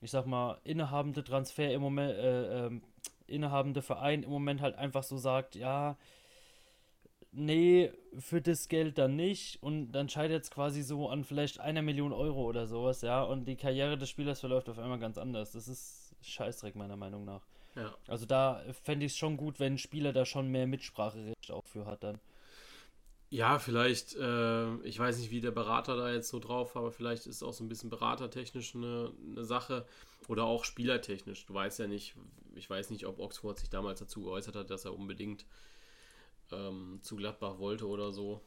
ich sag mal, innehabende Transfer im Moment, äh, äh, innehabende Verein im Moment halt einfach so sagt, ja, nee, für das Geld dann nicht. Und dann scheitert es quasi so an vielleicht einer Million Euro oder sowas, ja. Und die Karriere des Spielers verläuft auf einmal ganz anders. Das ist Scheißdreck, meiner Meinung nach. Ja. Also da fände ich es schon gut, wenn ein Spieler da schon mehr Mitspracherecht auch für hat dann. Ja, vielleicht, äh, ich weiß nicht, wie der Berater da jetzt so drauf war, aber vielleicht ist auch so ein bisschen beratertechnisch eine, eine Sache oder auch spielertechnisch. Du weißt ja nicht, ich weiß nicht, ob Oxford sich damals dazu geäußert hat, dass er unbedingt ähm, zu Gladbach wollte oder so.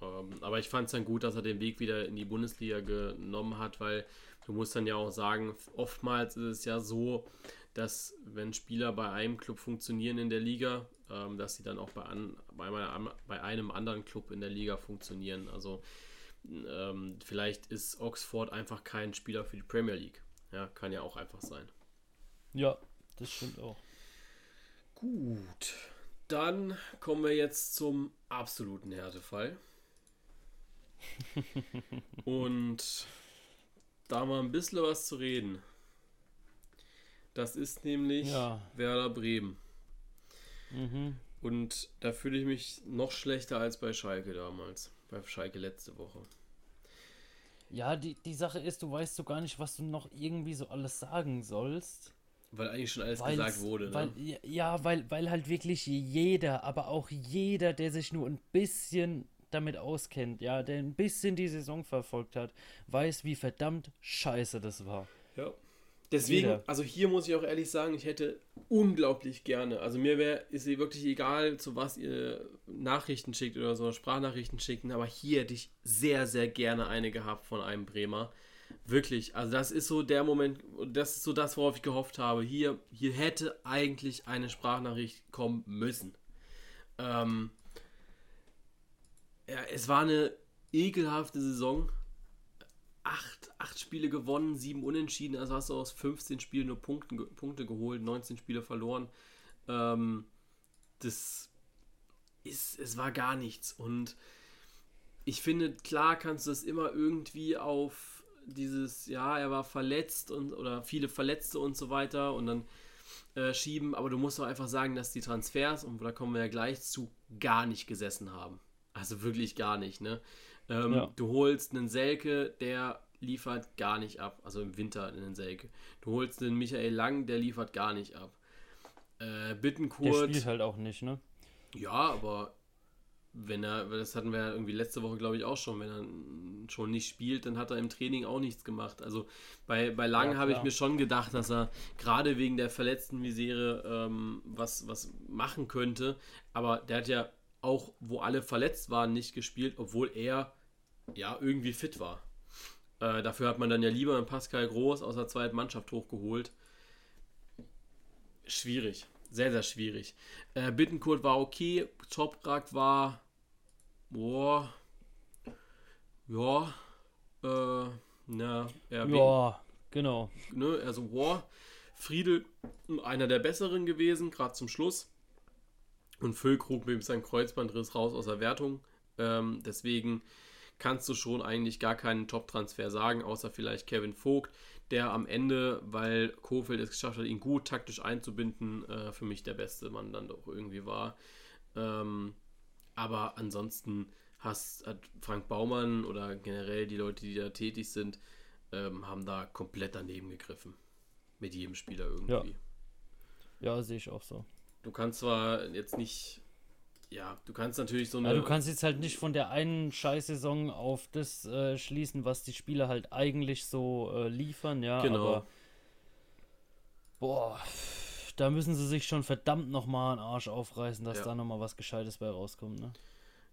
Ähm, aber ich fand es dann gut, dass er den Weg wieder in die Bundesliga genommen hat, weil du musst dann ja auch sagen, oftmals ist es ja so, dass wenn Spieler bei einem Club funktionieren in der Liga, ähm, dass sie dann auch bei, an, bei, meiner, bei, einem anderen Club in der Liga funktionieren. Also ähm, vielleicht ist Oxford einfach kein Spieler für die Premier League. Ja, kann ja auch einfach sein. Ja, das stimmt auch. Gut, dann kommen wir jetzt zum absoluten Härtefall. Und da mal ein bisschen was zu reden. Das ist nämlich ja. Werder Bremen. Mhm. Und da fühle ich mich noch schlechter als bei Schalke damals. Bei Schalke letzte Woche. Ja, die, die Sache ist, du weißt so gar nicht, was du noch irgendwie so alles sagen sollst. Weil eigentlich schon alles Weil's, gesagt wurde, ne? Weil, ja, weil, weil halt wirklich jeder, aber auch jeder, der sich nur ein bisschen damit auskennt, ja, der ein bisschen die Saison verfolgt hat, weiß, wie verdammt scheiße das war. Ja. Deswegen, Jeder. also hier muss ich auch ehrlich sagen, ich hätte unglaublich gerne, also mir wäre, ist wirklich egal, zu was ihr Nachrichten schickt oder so, Sprachnachrichten schicken, aber hier hätte ich sehr, sehr gerne eine gehabt von einem Bremer. Wirklich, also das ist so der Moment, das ist so das, worauf ich gehofft habe. Hier, hier hätte eigentlich eine Sprachnachricht kommen müssen. Ähm, ja, es war eine ekelhafte Saison acht, acht Spiele gewonnen, sieben Unentschieden, also hast du aus 15 Spielen nur Punkte, Punkte geholt, 19 Spiele verloren. Ähm, das ist, es war gar nichts. Und ich finde, klar kannst du das immer irgendwie auf dieses, ja, er war verletzt und oder viele Verletzte und so weiter und dann äh, schieben, aber du musst auch einfach sagen, dass die Transfers, und da kommen wir ja gleich zu, gar nicht gesessen haben. Also wirklich gar nicht, ne? Ähm, ja. Du holst einen Selke, der liefert gar nicht ab. Also im Winter einen Selke. Du holst einen Michael Lang, der liefert gar nicht ab. Äh, Bittenkurt. Der spielt halt auch nicht, ne? Ja, aber wenn er, das hatten wir irgendwie letzte Woche, glaube ich, auch schon, wenn er schon nicht spielt, dann hat er im Training auch nichts gemacht. Also bei, bei Lang ja, habe ich mir schon gedacht, dass er gerade wegen der verletzten Misere ähm, was, was machen könnte. Aber der hat ja auch, wo alle verletzt waren, nicht gespielt, obwohl er ja irgendwie fit war. Äh, dafür hat man dann ja lieber einen Pascal Groß aus der zweiten Mannschaft hochgeholt. Schwierig. Sehr, sehr schwierig. Äh, Bittenkurt war okay. Toprak war. Boah. Ja. Äh, na, er Ja, genau. Ne, also, boah. Friedel, einer der besseren gewesen, gerade zum Schluss. Und Füllkrug mit seinem Kreuzbandriss raus aus der Wertung. Ähm, deswegen kannst du schon eigentlich gar keinen Top-Transfer sagen, außer vielleicht Kevin Vogt, der am Ende, weil Kofeld es geschafft hat, ihn gut taktisch einzubinden, äh, für mich der beste Mann dann doch irgendwie war. Ähm, aber ansonsten hast, hat Frank Baumann oder generell die Leute, die da tätig sind, ähm, haben da komplett daneben gegriffen. Mit jedem Spieler irgendwie. Ja, ja sehe ich auch so. Du kannst zwar jetzt nicht, ja, du kannst natürlich so eine. Ja, du kannst jetzt halt nicht von der einen Scheißsaison auf das äh, schließen, was die Spieler halt eigentlich so äh, liefern, ja. Genau. Aber, boah, da müssen sie sich schon verdammt nochmal einen Arsch aufreißen, dass ja. da nochmal was Gescheites bei rauskommt, ne?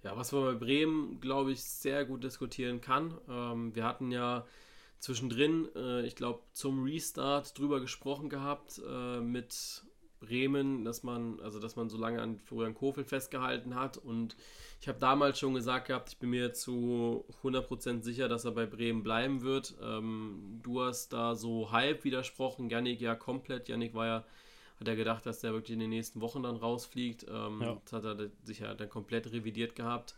Ja, was man bei Bremen, glaube ich, sehr gut diskutieren kann. Ähm, wir hatten ja zwischendrin, äh, ich glaube, zum Restart drüber gesprochen gehabt äh, mit Bremen, dass man, also dass man so lange an Florian Kofel festgehalten hat. Und ich habe damals schon gesagt gehabt, ich bin mir zu 100% sicher, dass er bei Bremen bleiben wird. Ähm, du hast da so halb widersprochen, Yannick ja komplett. Yannick war ja hat er gedacht, dass der wirklich in den nächsten Wochen dann rausfliegt. Ähm, Ja. Das hat er sich ja dann komplett revidiert gehabt.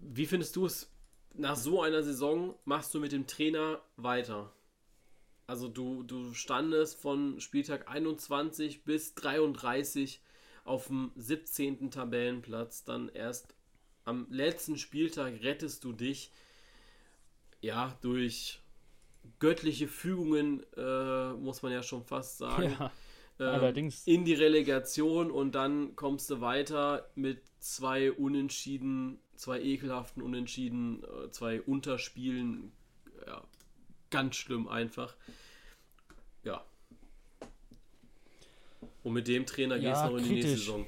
Wie findest du es? Nach so einer Saison machst du mit dem Trainer weiter. Also du, du standest von Spieltag 21 bis 33 auf dem 17. Tabellenplatz. Dann erst am letzten Spieltag rettest du dich ja durch göttliche Fügungen, äh, muss man ja schon fast sagen. Ja, ähm, allerdings. in die Relegation und dann kommst du weiter mit zwei Unentschieden, zwei ekelhaften Unentschieden, äh, zwei Unterspielen. Ja, ganz schlimm einfach. Ja. Und mit dem Trainer geht es Ja, noch in die nächste kritisch. Saison.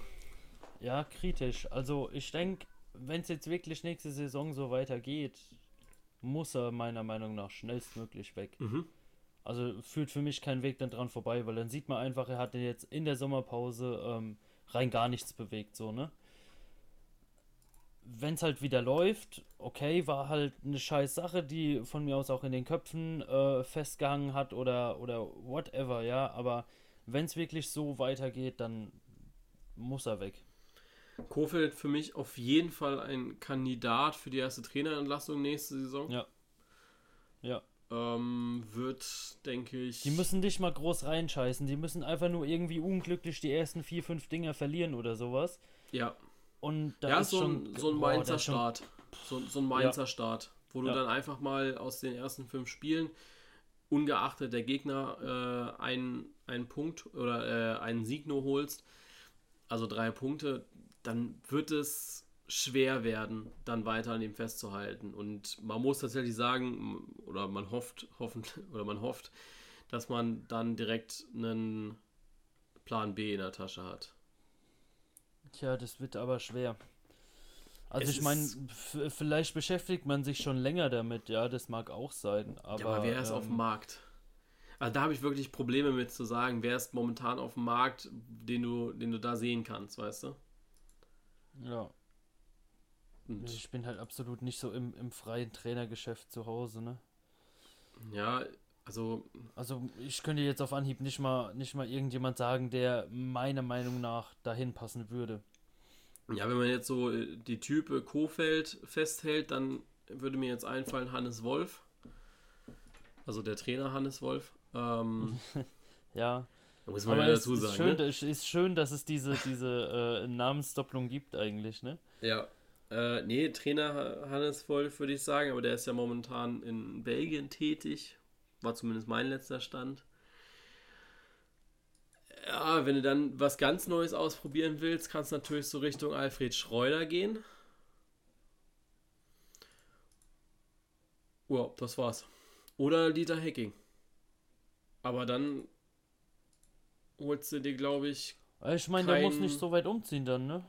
Ja, kritisch. Also ich denke, wenn es jetzt wirklich nächste Saison so weitergeht, muss er meiner Meinung nach schnellstmöglich weg. Mhm. Also führt für mich kein Weg dann dran vorbei, weil dann sieht man einfach, er hat jetzt in der Sommerpause ähm, rein gar nichts bewegt, so, ne? Wenn es halt wieder läuft, okay, war halt eine scheiß Sache, die von mir aus auch in den Köpfen äh, festgehangen hat oder, oder whatever, ja, aber wenn es wirklich so weitergeht, dann muss er weg. Kofeld für mich auf jeden Fall ein Kandidat für die erste Trainerentlassung nächste Saison. Ja. Ja. Ähm, wird, denke ich. Die müssen nicht mal groß reinscheißen, die müssen einfach nur irgendwie unglücklich die ersten vier, fünf Dinger verlieren oder sowas. Ja, Und da ja ist so, schon, ein, so ein boah, Mainzer ist schon- Start. So, so ein Mainzer Start, wo du Ja. dann einfach mal aus den ersten fünf Spielen, ungeachtet der Gegner, äh, einen, einen Punkt oder äh, einen Sieg nur holst, also drei Punkte, dann wird es schwer werden, dann weiter an ihm festzuhalten. Und man muss tatsächlich sagen, oder man hofft, hoffentlich, oder man hofft, dass man dann direkt einen Plan B in der Tasche hat. Tja, das wird aber schwer. Also Es ich meine, vielleicht beschäftigt man sich schon länger damit, ja, das mag auch sein. Aber, ja, aber wer ist auf dem ähm, Markt? Also da habe ich wirklich Probleme mit zu sagen, wer ist momentan auf dem Markt, den du, den du da sehen kannst, weißt du? Ja, Und, ich bin halt absolut nicht so im, im freien Trainergeschäft zu Hause, ne? ja, also Also ich könnte jetzt auf Anhieb nicht mal, nicht mal irgendjemand sagen, der meiner Meinung nach dahin passen würde. Ja, wenn man jetzt so äh, die Type Kofeld festhält, dann würde mir jetzt einfallen Hannes Wolf. Also der Trainer Hannes Wolf. Ähm, Ja, da muss man aber ja dazu ist sagen. schön, ne? ist schön, dass es diese, diese äh, Namensdopplung gibt eigentlich, ne? Ja. Äh, nee, Trainer Ha- Hannes Wolf würde ich sagen, aber der ist ja momentan in Belgien tätig. War zumindest mein letzter Stand. Ja, wenn du dann was ganz Neues ausprobieren willst, kannst du natürlich so Richtung Alfred Schreuder gehen. Ja, das war's. Oder Dieter Hecking. Aber dann holst du dir, glaube ich, Ich meine, der muss Kein- nicht so weit umziehen dann, ne?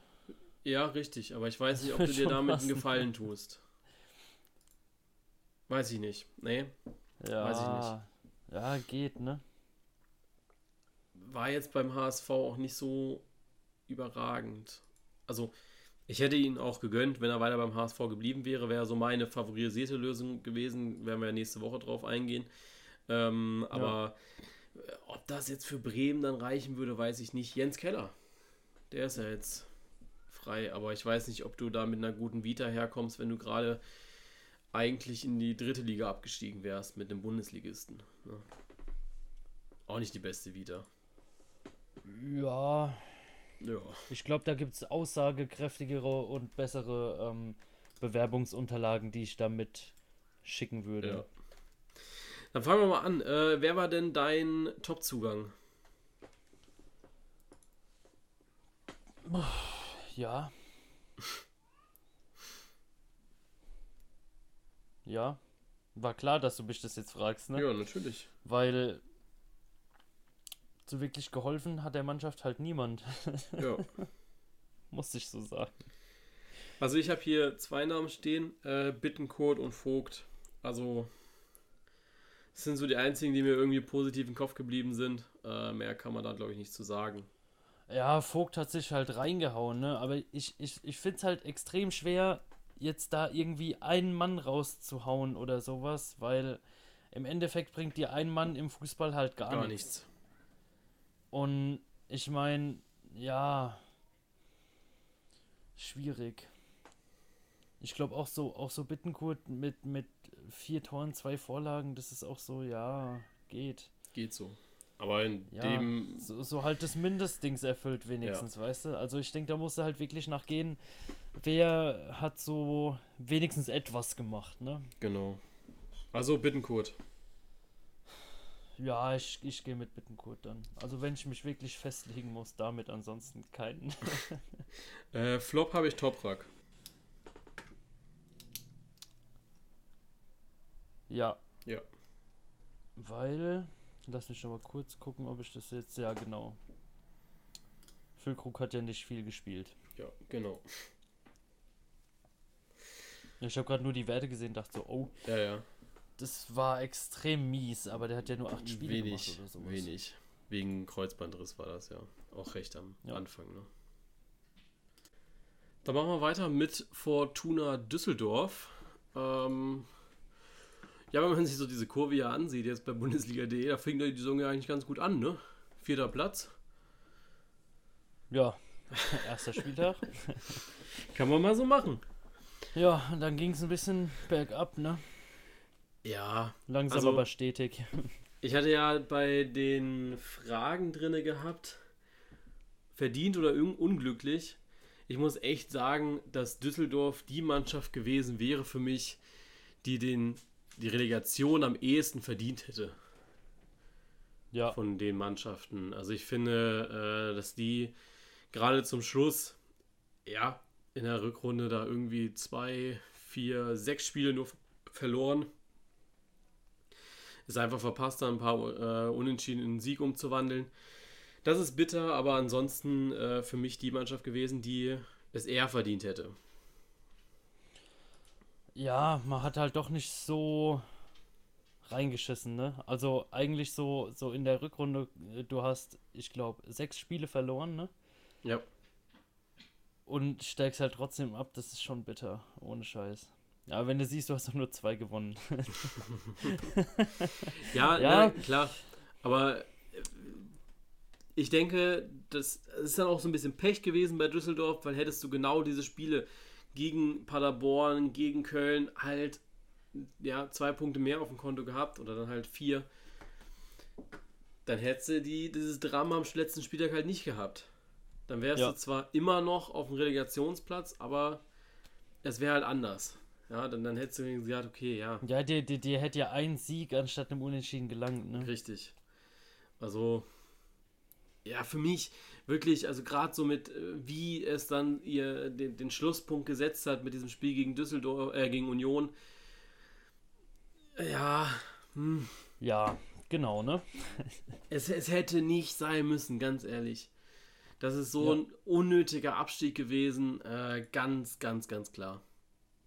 ja, richtig, aber ich weiß nicht, ob du dir damit passen. einen Gefallen tust. Weiß ich nicht. Nee, Ja. Weiß ich Ja, geht, ne? war jetzt beim HSV auch nicht so überragend. Also, ich hätte ihn auch gegönnt, wenn er weiter beim HSV geblieben wäre, wäre so meine favorisierte Lösung gewesen. Werden wir ja nächste Woche drauf eingehen. Ähm, aber äh, ob das jetzt für Bremen dann reichen würde, weiß ich nicht. Jens Keller, der ist ja jetzt frei, aber ich weiß nicht, ob du da mit einer guten Vita herkommst, wenn du gerade eigentlich in die dritte Liga abgestiegen wärst mit dem Bundesligisten. Ne? Auch nicht die beste Vita. Ja, Ja. ich glaube, da gibt es aussagekräftigere und bessere ähm, Bewerbungsunterlagen, die ich damit schicken würde. Ja. Dann fangen wir mal an. Äh, wer war denn dein Top-Zugang? Ja. Ja. War klar, dass du mich das jetzt fragst, ne? Ja, natürlich. Weil so wirklich geholfen hat der Mannschaft halt niemand. Ja. Muss ich so sagen. Also ich habe hier zwei Namen stehen, äh, Bittenkurt und Vogt. Also das sind so die einzigen, die mir irgendwie positiv im Kopf geblieben sind. Äh, mehr kann man da, glaube ich, nicht zu sagen. Ja, Vogt hat sich halt reingehauen, ne? Aber ich, ich, ich finde es halt extrem schwer, jetzt da irgendwie einen Mann rauszuhauen oder sowas, weil im Endeffekt bringt dir ein Mann im Fußball halt gar, Gar nichts. nichts. Und ich meine, ja, schwierig. Ich glaube auch so, auch so Bittenkurt mit, mit vier Toren, zwei Vorlagen, das ist auch so, ja, geht. Geht so. Aber in Ja, dem. so, so halt das Mindestdings erfüllt wenigstens, weißt du? Also ich denke, da musst du halt wirklich nachgehen, wer hat so wenigstens etwas gemacht, ne? Genau. Also Bittenkurt. Ja, ich, ich gehe mit Bittenkurt dann. Also wenn ich mich wirklich festlegen muss, damit ansonsten keinen. Äh, Flop habe ich Toprak. ja. Ja. Weil, lass mich schon mal kurz gucken, ob ich das jetzt, ja genau. Füllkrug hat ja nicht viel gespielt. Ja, genau. Ich habe gerade nur die Werte gesehen, dachte so, oh, Ja, ja. das war extrem mies, aber der hat ja nur acht Spiele wenig, gemacht oder sowas. wenig. Wegen Kreuzbandriss war das ja. Auch recht am Ja. Anfang, ne? Dann machen wir weiter mit Fortuna Düsseldorf. Ähm, ja, wenn man sich so diese Kurve hier ansieht, jetzt bei Bundesliga.de, da fing die Saison ja eigentlich ganz gut an, ne? Vierter Platz. Ja, erster Spieltag. Kann man mal so machen. ja, und dann ging es ein bisschen bergab, ne? Ja, Langsam Also- aber stetig. Ich hatte ja bei den Fragen drinne gehabt, verdient oder un unglücklich. Ich muss echt sagen, dass Düsseldorf die Mannschaft gewesen wäre für mich, die den, die Relegation am ehesten verdient hätte Ja, von den Mannschaften. Also ich finde, äh, dass die gerade zum Schluss, ja, in der Rückrunde da irgendwie zwei, vier, sechs Spiele nur verloren. Ist einfach verpasst, da ein paar äh, Unentschieden in Sieg umzuwandeln. Das ist bitter, aber ansonsten äh, für mich die Mannschaft gewesen, die es eher verdient hätte. Ja, man hat halt doch nicht so reingeschissen, ne? Also eigentlich so, so in der Rückrunde, äh, du hast, ich glaube, sechs Spiele verloren, ne? Ja. Und steigst halt trotzdem ab, das ist schon bitter, ohne Scheiß. Ja, wenn du siehst, du hast doch nur zwei gewonnen. Ja, Ja. Na, klar. Aber äh, ich denke, das ist dann auch so ein bisschen Pech gewesen bei Düsseldorf, weil hättest du genau diese Spiele gegen Paderborn, gegen Köln halt ja, zwei Punkte mehr auf dem Konto gehabt oder dann halt vier, dann hättest du die, dieses Drama am letzten Spieltag halt nicht gehabt. Dann wärst Ja. du zwar immer noch auf dem Relegationsplatz, aber es wäre halt anders. Ja, dann, dann hättest du gesagt, okay, ja, Ja, dir, dir, dir hätte ja ein Sieg anstatt einem Unentschieden gelangt, ne? Richtig. Also, ja, für mich wirklich, also gerade so mit, äh, wie es dann ihr den, den Schlusspunkt gesetzt hat mit diesem Spiel gegen Düsseldorf, äh, gegen Union. Ja, hm, Ja, genau, ne? es, es hätte nicht sein müssen, ganz ehrlich. Das ist so Ja. ein unnötiger Abstieg gewesen, äh, ganz, ganz, ganz klar.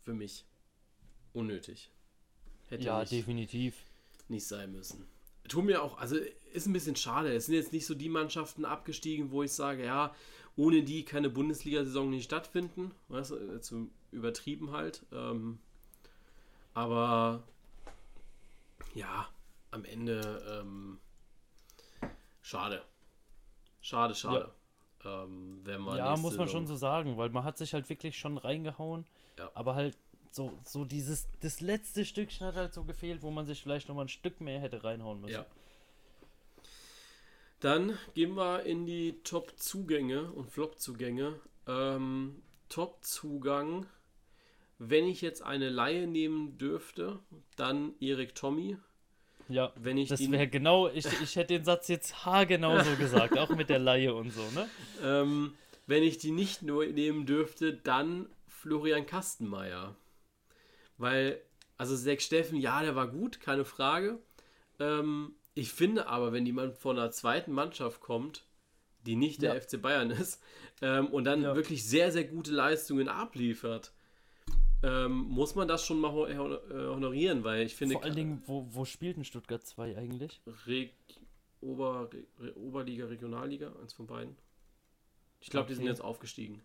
Für mich. Unnötig. Hätte Ja, definitiv. nicht sein müssen. Tut mir auch, also ist ein bisschen schade. Es sind jetzt nicht so die Mannschaften abgestiegen, wo ich sage, ja, ohne die kann eine Bundesliga-Saison nicht stattfinden. Weißt du, so übertrieben halt. Ähm, aber ja, am Ende ähm, schade. Schade, schade. Ähm, wenn man Ja, muss man schon so sagen, weil man hat sich halt wirklich schon reingehauen. Ja. Aber halt so, so dieses, das letzte Stückchen hat halt so gefehlt, wo man sich vielleicht noch mal ein Stück mehr hätte reinhauen müssen. Ja. Dann gehen wir in die Top-Zugänge und Flop-Zugänge. Ähm, Top-Zugang, wenn ich jetzt eine Laie nehmen dürfte, dann Erik Tommy. Ja, Wenn ich das wäre genau, ich, ich hätte den Satz jetzt haargenau so gesagt, auch mit der Laie und so, ne? Ähm, wenn ich die nicht nur nehmen dürfte, dann Florian Kastenmeier. Weil, also Zack Steffen, ja, der war gut, keine Frage. Ähm, ich finde aber, wenn jemand von einer zweiten Mannschaft kommt, die nicht der Ja. FC Bayern ist, ähm, und dann Ja. wirklich sehr, sehr gute Leistungen abliefert, ähm, muss man das schon mal äh, honorieren, weil ich finde, Vor allen Dingen, wo, wo spielt denn Stuttgart 2 eigentlich? Reg Ober Re Oberliga, Regionalliga, eins von beiden. Ich glaube, die sind Okay. jetzt aufgestiegen.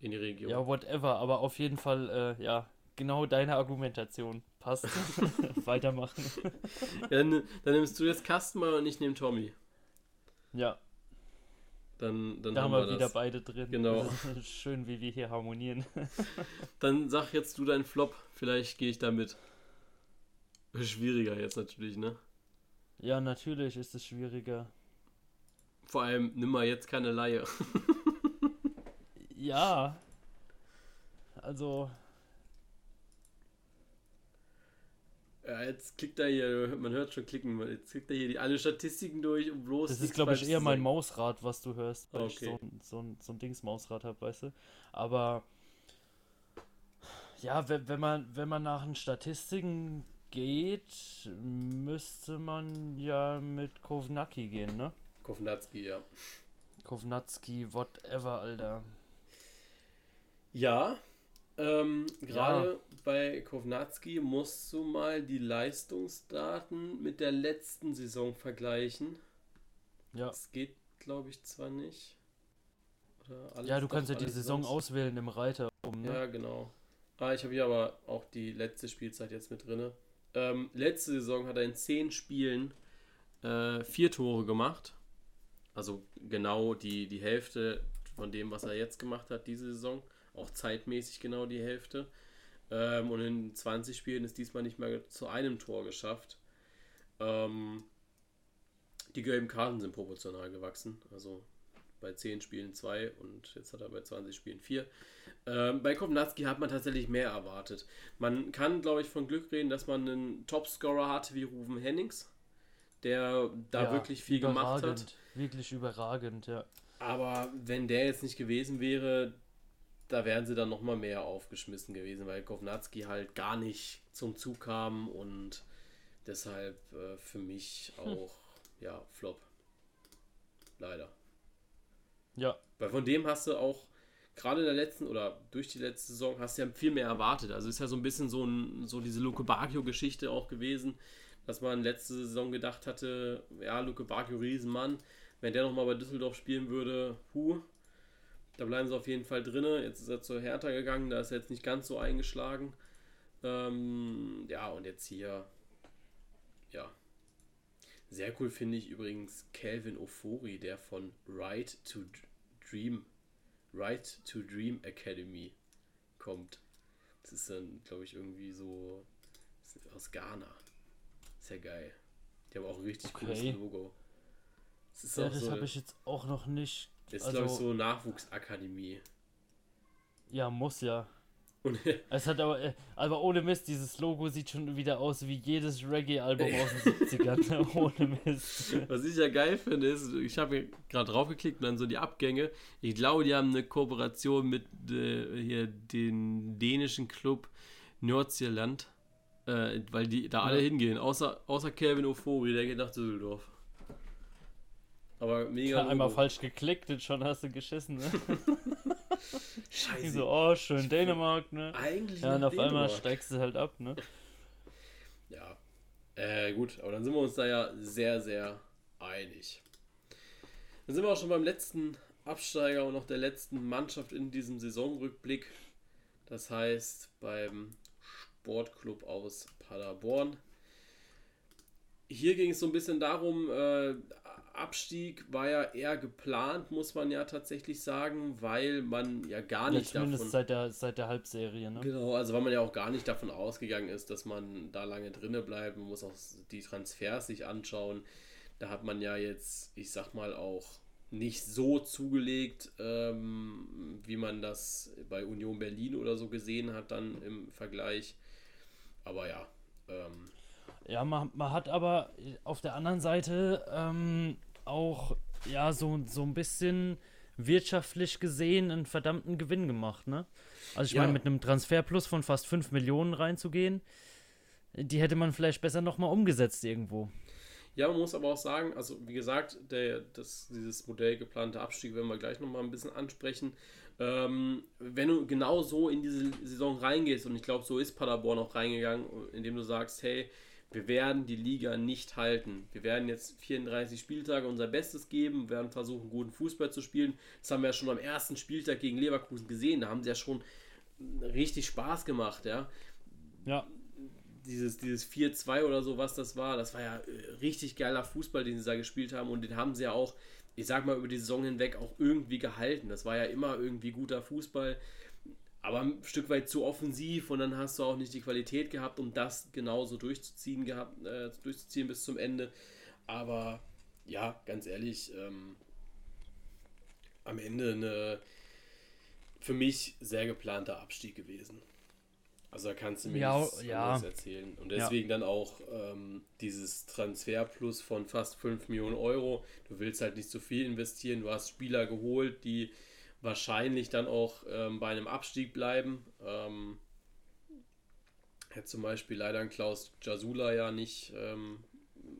In die Region. Ja, whatever, aber auf jeden Fall, äh, ja, genau deine Argumentation. Passt. Weitermachen. Dann, dann nimmst du jetzt Kastenmeier und ich nehme Tommy. Ja. Dann, dann Da haben wir wieder das. beide drin. Genau. Schön, wie wir hier harmonieren. Dann sag jetzt du deinen Flop, vielleicht gehe ich da mit. Schwieriger jetzt natürlich, ne? Ja, natürlich ist es schwieriger. Vor allem nimm mal jetzt keine Laie. Ja. Also, Ja, jetzt klickt er hier, man hört schon klicken, jetzt klickt er hier die alle Statistiken durch, um bloß. das ist, glaube ich, eher mein. Mausrad, was du hörst, weil ich Okay. so, ein- so, ein- so ein Dings-Mausrad habe, weißt du. Aber ja, wenn, wenn, man, wenn man nach den Statistiken geht, müsste man ja mit Kovnacki gehen, ne? Kovnatski, ja. Kovnatski, whatever, Alter. Ja, ähm, gerade bei Kovnatski musst du mal die Leistungsdaten mit der letzten Saison vergleichen. Ja. Das geht, glaube ich, zwar nicht. Oder alles Ja, du kannst ja die Saison sonst. auswählen im Reiter oben, ne? Ja, genau. Ah, ich habe hier aber auch die letzte Spielzeit jetzt mit drinne. Ähm, letzte Saison hat er in zehn Spielen äh, vier Tore gemacht. Also genau die, die Hälfte von dem, was er jetzt gemacht hat, diese Saison. Auch zeitmäßig genau die Hälfte. Ähm, und in 20 Spielen ist diesmal nicht mehr zu einem Tor geschafft. Ähm, die gelben Karten sind proportional gewachsen. Also bei 10 Spielen 2 und jetzt hat er bei 20 Spielen 4. Ähm, bei Kovnatski hat man tatsächlich mehr erwartet. Man kann, glaube ich, von Glück reden, dass man einen Topscorer hatte wie Ruven Hennings, der da Ja, wirklich viel gemacht hat. überragend, Wirklich überragend, ja. Aber wenn der jetzt nicht gewesen wäre, da wären sie dann nochmal mehr aufgeschmissen gewesen, weil Kovnatski halt gar nicht zum Zug kam und deshalb äh, für mich auch, ja, Flop. Leider. Ja, Weil von dem hast du auch gerade in der letzten oder durch die letzte Saison hast du ja viel mehr erwartet. Also ist ja so ein bisschen so, ein, so diese Luke Bacchio-Geschichte auch gewesen, dass man letzte Saison gedacht hatte, ja, Luke Bacchio, Riesenmann, wenn der nochmal bei Düsseldorf spielen würde, puh, da bleiben sie auf jeden Fall drinne. Jetzt ist er zur Hertha gegangen, da ist er jetzt nicht ganz so eingeschlagen. Ähm, ja, und jetzt hier, ja. Sehr cool finde ich übrigens Calvin Ofori, der von Right to Dream, Right to Dream Academy kommt. Das ist dann, glaube ich, irgendwie so aus Ghana. Sehr geil. Die haben auch ein richtig Okay. cooles Logo. Das ja das so, habe ich jetzt auch noch nicht. Das ist, also- glaube ich, so Nachwuchsakademie. Ja, muss ja. Und Es hat aber, äh, aber ohne Mist, dieses Logo sieht schon wieder aus wie jedes Reggae-Album aus den 70ern. ne? ohne Mist. Was ich ja geil finde, ist, ich habe gerade draufgeklickt und dann so die Abgänge. Ich glaube, die haben eine Kooperation mit äh, hier den dänischen Club Nordsjælland, äh, weil die da alle Ja. hingehen, außer, außer Calvin Ofori, der geht nach Düsseldorf. Aber mega. Ja, einmal Logo. falsch geklickt und schon hast du geschissen. Ne? Scheiße. so, oh, schön Dänemark, ne? Eigentlich Ja, und auf einmal Dänemark. steigst du halt ab, ne? Ja. Äh, gut, aber dann sind wir uns da ja sehr, sehr einig. Dann sind wir auch schon beim letzten Absteiger und auch der letzten Mannschaft in diesem Saisonrückblick. Das heißt beim Sportclub aus Paderborn. Hier ging es so ein bisschen darum, äh, Abstieg war ja eher geplant, muss man ja tatsächlich sagen, weil man ja gar Ja, nicht zumindest davon... seit der, seit der Halbserie, ne? Genau, also weil man ja auch gar nicht davon ausgegangen ist, dass man da lange drinne bleibt. Man muss auch die Transfers sich anschauen. Da hat man ja jetzt, ich sag mal, auch nicht so zugelegt, ähm, wie man das bei Union Berlin oder so gesehen hat, dann im Vergleich. Aber ja, ähm, Ja, man, man hat aber auf der anderen Seite ähm, auch ja so, so ein bisschen wirtschaftlich gesehen einen verdammten Gewinn gemacht, ne? Also ich Ja. meine, mit einem Transferplus von fast 5 Millionen reinzugehen, die hätte man vielleicht besser nochmal umgesetzt irgendwo. Ja, man muss aber auch sagen, also wie gesagt, der, das, dieses Modell geplante Abstieg werden wir gleich nochmal ein bisschen ansprechen. Ähm, wenn du genau so in diese Saison reingehst, und ich glaube, so ist Paderborn auch reingegangen, indem du sagst, hey, wir werden die Liga nicht halten. Wir werden jetzt 34 Spieltage unser Bestes geben, werden versuchen, guten Fußball zu spielen. Das haben wir ja schon am ersten Spieltag gegen Leverkusen gesehen. Da haben sie ja schon richtig Spaß gemacht, ja Ja, dieses, dieses 4-2 oder so, was das war, das war ja äh, richtig geiler Fußball, den sie da gespielt haben und den haben sie ja auch ich sag mal, über die Saison hinweg auch irgendwie gehalten. Das war ja immer irgendwie guter Fußball, aber ein Stück weit zu offensiv und dann hast du auch nicht die Qualität gehabt, um das genauso durchzuziehen gehabt, äh, durchzuziehen bis zum Ende. Aber ja, ganz ehrlich, ähm, am Ende eine für mich sehr geplanter Abstieg gewesen. Also da kannst du mir Ja, nichts ja. erzählen. Und deswegen dann auch ähm, dieses Transferplus von fast 5 Millionen Euro. Du willst halt nicht so viel investieren. Du hast Spieler geholt, die wahrscheinlich dann auch ähm, bei einem Abstieg bleiben. Ähm, hätte zum Beispiel leider ein Klaus Jasula ja nicht, ähm,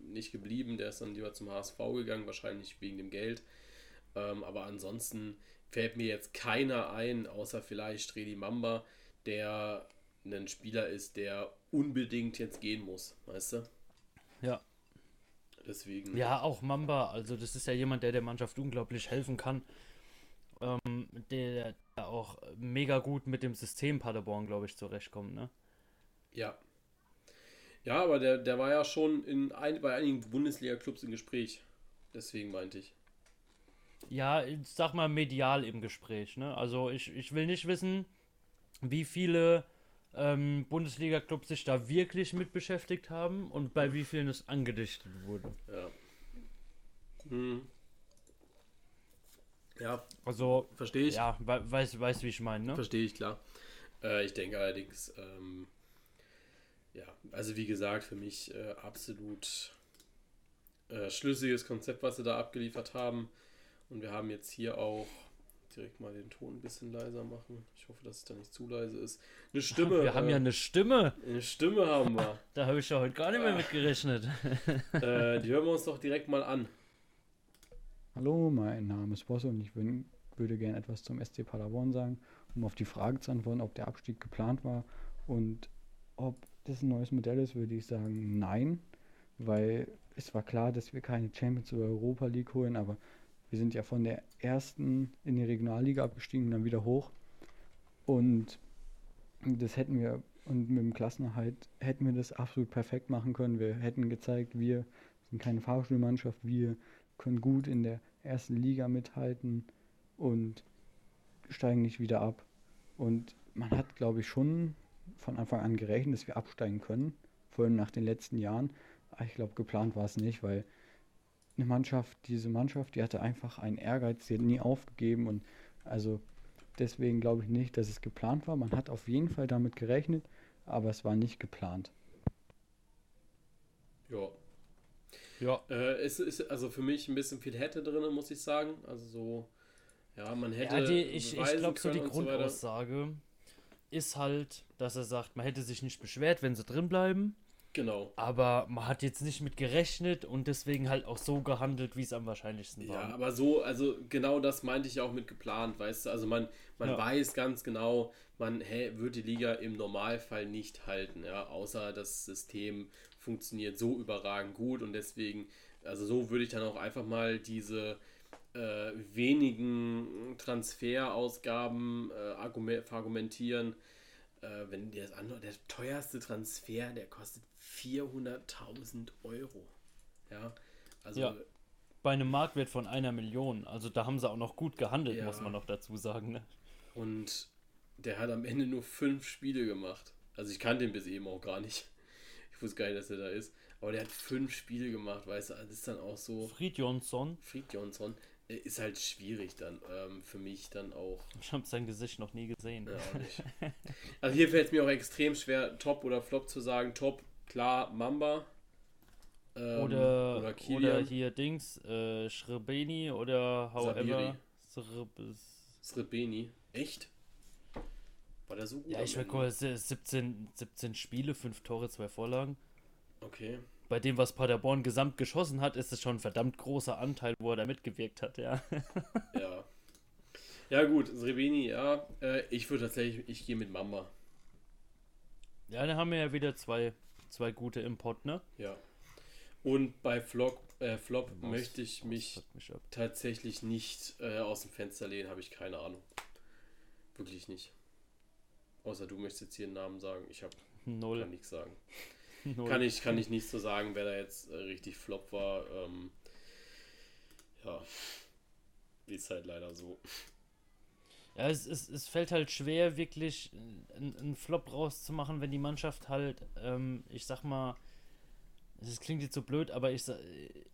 nicht geblieben. Der ist dann lieber zum HSV gegangen, wahrscheinlich wegen dem Geld. Ähm, aber ansonsten fällt mir jetzt keiner ein, außer vielleicht Redi Mamba, der ein Spieler ist, der unbedingt jetzt gehen muss, weißt du? Ja. Deswegen. Ja, auch Mamba, also das ist ja jemand, der der Mannschaft unglaublich helfen kann. Ähm, der, der auch mega gut mit dem System Paderborn, glaube ich, zurechtkommt, ne? Ja. Ja, aber der, der war ja schon in ein, bei einigen Bundesliga-Clubs im Gespräch. Deswegen meinte ich. Ja, ich sag mal medial im Gespräch, ne? Also ich, ich will nicht wissen, wie viele ähm, Bundesliga-Clubs sich da wirklich mit beschäftigt haben und bei wie vielen es angedichtet wurde. Ja. Hm. Ja, Also, verstehe ich. ja, we weiß, weiß, wie ich meine, ne? Verstehe ich, klar. Äh, ich denke allerdings, ähm, ja, also wie gesagt, für mich äh, absolut äh, schlüssiges Konzept, was sie da abgeliefert haben. Und wir haben jetzt hier auch direkt mal den Ton ein bisschen leiser machen. Ich hoffe, dass es da nicht zu leise ist. Eine Stimme. Wir haben äh, ja eine Stimme. eine Stimme haben wir. Da habe ich ja heute gar nicht mehr Ah. mit gerechnet. äh, die hören wir uns doch direkt mal an. Hallo, mein Name ist Bosse und ich bin, würde gerne etwas zum SC Paderborn sagen, um auf die Frage zu antworten, ob der Abstieg geplant war und ob das ein neues Modell ist, würde ich sagen nein, weil es war klar, dass wir keine Champions oder Europa League holen, aber wir sind ja von der ersten in die Regionalliga abgestiegen und dann wieder hoch und das hätten wir und mit dem Klassenerhalt hätten wir das absolut perfekt machen können. Wir hätten gezeigt, wir sind keine Fahrstuhlmannschaft, wir können gut in der ersten Liga mithalten und steigen nicht wieder ab. Und man hat, glaube ich, schon von Anfang an gerechnet, dass wir absteigen können, vor allem nach den letzten Jahren. Aber ich glaube, geplant war es nicht, weil eine Mannschaft, diese Mannschaft, die hatte einfach einen Ehrgeiz, die hat nie aufgegeben und also deswegen glaube ich nicht, dass es geplant war. Man hat auf jeden Fall damit gerechnet, aber es war nicht geplant. Ja. Ja. Äh, es ist also für mich ein bisschen viel hätte drin, muss ich sagen. Also so, ja, man hätte. Ja, die, ich ich glaube, so die und so. Grundaussage ist halt, dass er sagt, man hätte sich nicht beschwert, wenn sie drin bleiben. Genau. Aber man hat jetzt nicht mit gerechnet und deswegen halt auch so gehandelt, wie es am wahrscheinlichsten war. Ja, aber so, also genau das meinte ich auch mit geplant, weißt du? Also man, man Ja. weiß ganz genau, man hä, wird die Liga im Normalfall nicht halten, ja, außer das System funktioniert so überragend gut und deswegen, also so würde ich dann auch einfach mal diese äh, wenigen Transferausgaben äh, argume- argumentieren. Äh, wenn dir das andere, der teuerste Transfer, der kostet 400.000 Euro. Ja, also Ja. Bei einem Marktwert von einer Million. Also da haben sie auch noch gut gehandelt, Ja. muss man noch dazu sagen. Ne? Und der hat am Ende nur fünf Spiele gemacht. Also ich kannte ihn bis eben auch gar nicht. Ich wusste gar nicht, dass er da ist. Aber der hat fünf Spiele gemacht, weißt du. Das ist dann auch so. Fried Jonsson, Fried Johnson äh, ist halt schwierig dann ähm, für mich dann auch. ich habe sein Gesicht noch nie gesehen. Ja, auch nicht. Also hier fällt es mir auch extrem schwer, Top oder Flop zu sagen. Top, klar, Mamba. Ähm, oder, oder oder, hier Dings, äh, Schrebeni oder however. Srib- Srebeni. Echt? War der so gut? Ja, ich Ende? gucken, 17, 17 Spiele, 5 Tore, 2 Vorlagen. Okay. Bei dem, was Paderborn gesamt geschossen hat, ist es schon ein verdammt großer Anteil, wo er da mitgewirkt hat, ja. Ja. Ja, gut, Srebeni, ja. Äh, ich würde tatsächlich, ich gehe mit Mamba. Ja, da haben wir ja wieder zwei, zwei gute Import, ne? Ja. Und bei Flop, äh, Flop Was- möchte ich mich mich tatsächlich nicht äh, aus dem Fenster lehnen, habe ich keine Ahnung. Wirklich nicht. Außer du möchtest jetzt hier einen Namen sagen. Ich habe Null. kann nichts sagen. Null. Kann ich, kann ich nicht so sagen, wer da jetzt äh, richtig Flop war. Ähm, ja, Ist halt leider so. Ja, es, es, es fällt halt schwer, wirklich einen, einen Flop rauszumachen, wenn die Mannschaft halt, ähm, ich sag mal, das klingt jetzt so blöd, aber ich sag,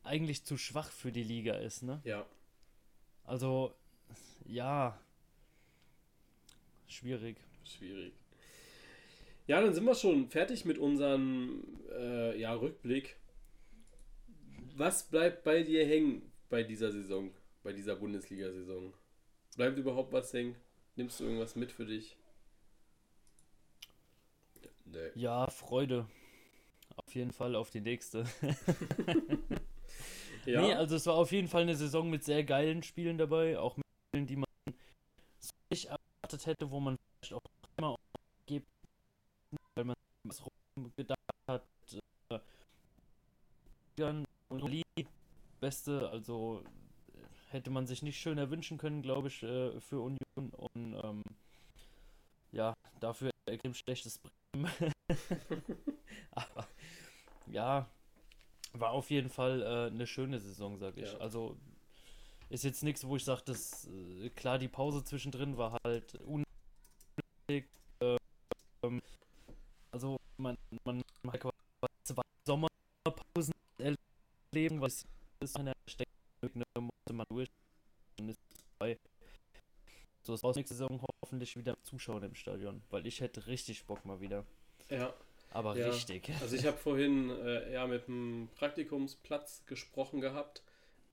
eigentlich zu schwach für die Liga ist, ne? Ja. Also, ja. Schwierig. Schwierig. Ja, dann sind wir schon fertig mit unserem äh, ja, Rückblick. Was bleibt bei dir hängen bei dieser Saison, bei dieser Bundesliga-Saison? Bleibt überhaupt was hängen? Nimmst du irgendwas mit für dich? Nee. Ja, Freude. Auf jeden Fall auf die nächste. ja. Nee, also es war auf jeden Fall eine Saison mit sehr geilen Spielen dabei, auch mit Spielen, die man so nicht erwartet hätte, wo man auch immer gibt, weil man was gedacht hat. Äh, Beste, also hätte man sich nicht schöner wünschen können, glaube ich, äh, für Union. Und ähm, ja, dafür extrem schlechtes Bremen. Aber ja, war auf jeden Fall äh, eine schöne Saison, sag ich. Ja. Also ist jetzt nichts, wo ich sage, dass äh, klar die Pause zwischendrin war halt unnötig. Ähm, also man, man hat quasi zwei Sommerpausen erleben, was ist eine Steckung, musste man durch und ist vorbei. So ist aus nächste Saison hoffentlich wieder Zuschauer im Stadion, weil ich hätte richtig Bock mal wieder. Ja. Aber ja. richtig. Also ich habe vorhin äh, ja mit dem Praktikumsplatz gesprochen gehabt.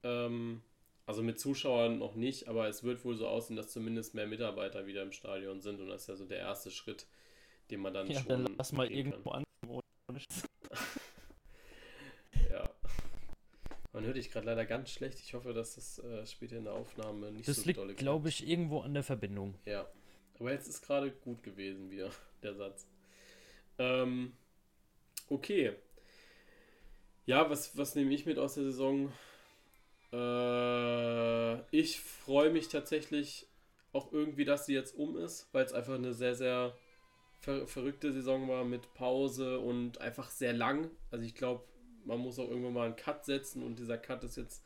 Ähm, also mit Zuschauern noch nicht, aber es wird wohl so aussehen, dass zumindest mehr Mitarbeiter wieder im Stadion sind und das ist ja so der erste Schritt, den man dann ja, schon. Dann lass mal irgendwo an. ja. Man hört dich gerade leider ganz schlecht. Ich hoffe, dass das äh, später in der Aufnahme nicht das so liegt, dolle Das liegt, glaube ich, irgendwo an der Verbindung. Ja. Aber jetzt ist gerade gut gewesen wieder, der Satz. Ähm, okay. Ja, was, was nehme ich mit aus der Saison? Äh, ich freue mich tatsächlich auch irgendwie, dass sie jetzt um ist, weil es einfach eine sehr, sehr ver verrückte Saison war mit Pause und einfach sehr lang. Also ich glaube, man muss auch irgendwann mal einen Cut setzen und dieser Cut ist jetzt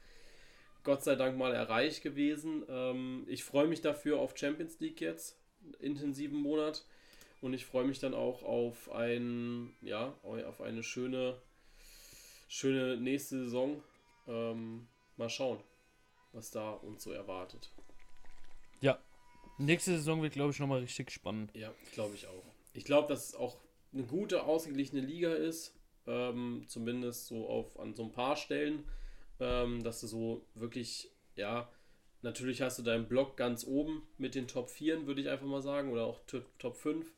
Gott sei Dank mal erreicht gewesen. Ähm, ich freue mich dafür auf Champions League jetzt, intensiven Monat. Und ich freue mich dann auch auf ein, ja, auf eine schöne, schöne nächste Saison. Ähm, mal schauen, was da uns so erwartet. Ja, nächste Saison wird, glaube ich, nochmal richtig spannend. Ja, glaube ich auch. Ich glaube, dass es auch eine gute, ausgeglichene Liga ist. Ähm, zumindest so auf an so ein paar Stellen. Ähm, dass du so wirklich, ja, natürlich hast du deinen Block ganz oben mit den Top 4, würde ich einfach mal sagen, oder auch Top 5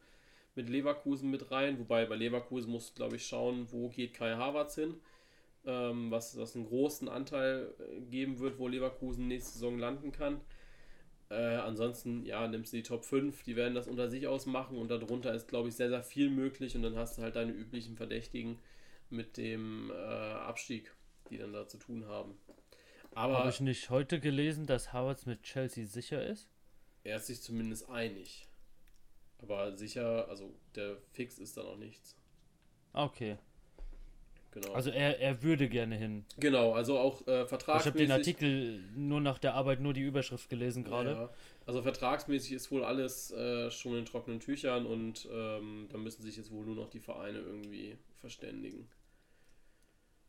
mit Leverkusen mit rein, wobei bei Leverkusen musst du, glaube ich, schauen, wo geht Kai Havertz hin, ähm, was das einen großen Anteil äh, geben wird, wo Leverkusen nächste Saison landen kann. Äh, ansonsten, ja, nimmst du die Top 5, die werden das unter sich ausmachen und darunter ist, glaube ich, sehr, sehr viel möglich und dann hast du halt deine üblichen Verdächtigen mit dem äh, Abstieg, die dann da zu tun haben. Aber habe ich nicht heute gelesen, dass Havertz mit Chelsea sicher ist? Er ist sich zumindest einig. Aber sicher, also der Fix ist da noch nichts. Okay. Genau. Also er, er würde gerne hin. Genau, also auch äh, vertragsmäßig. Ich habe den Artikel nur nach der Arbeit, nur die Überschrift gelesen gerade. Ja, also vertragsmäßig ist wohl alles äh, schon in trockenen Tüchern und ähm, da müssen sich jetzt wohl nur noch die Vereine irgendwie verständigen.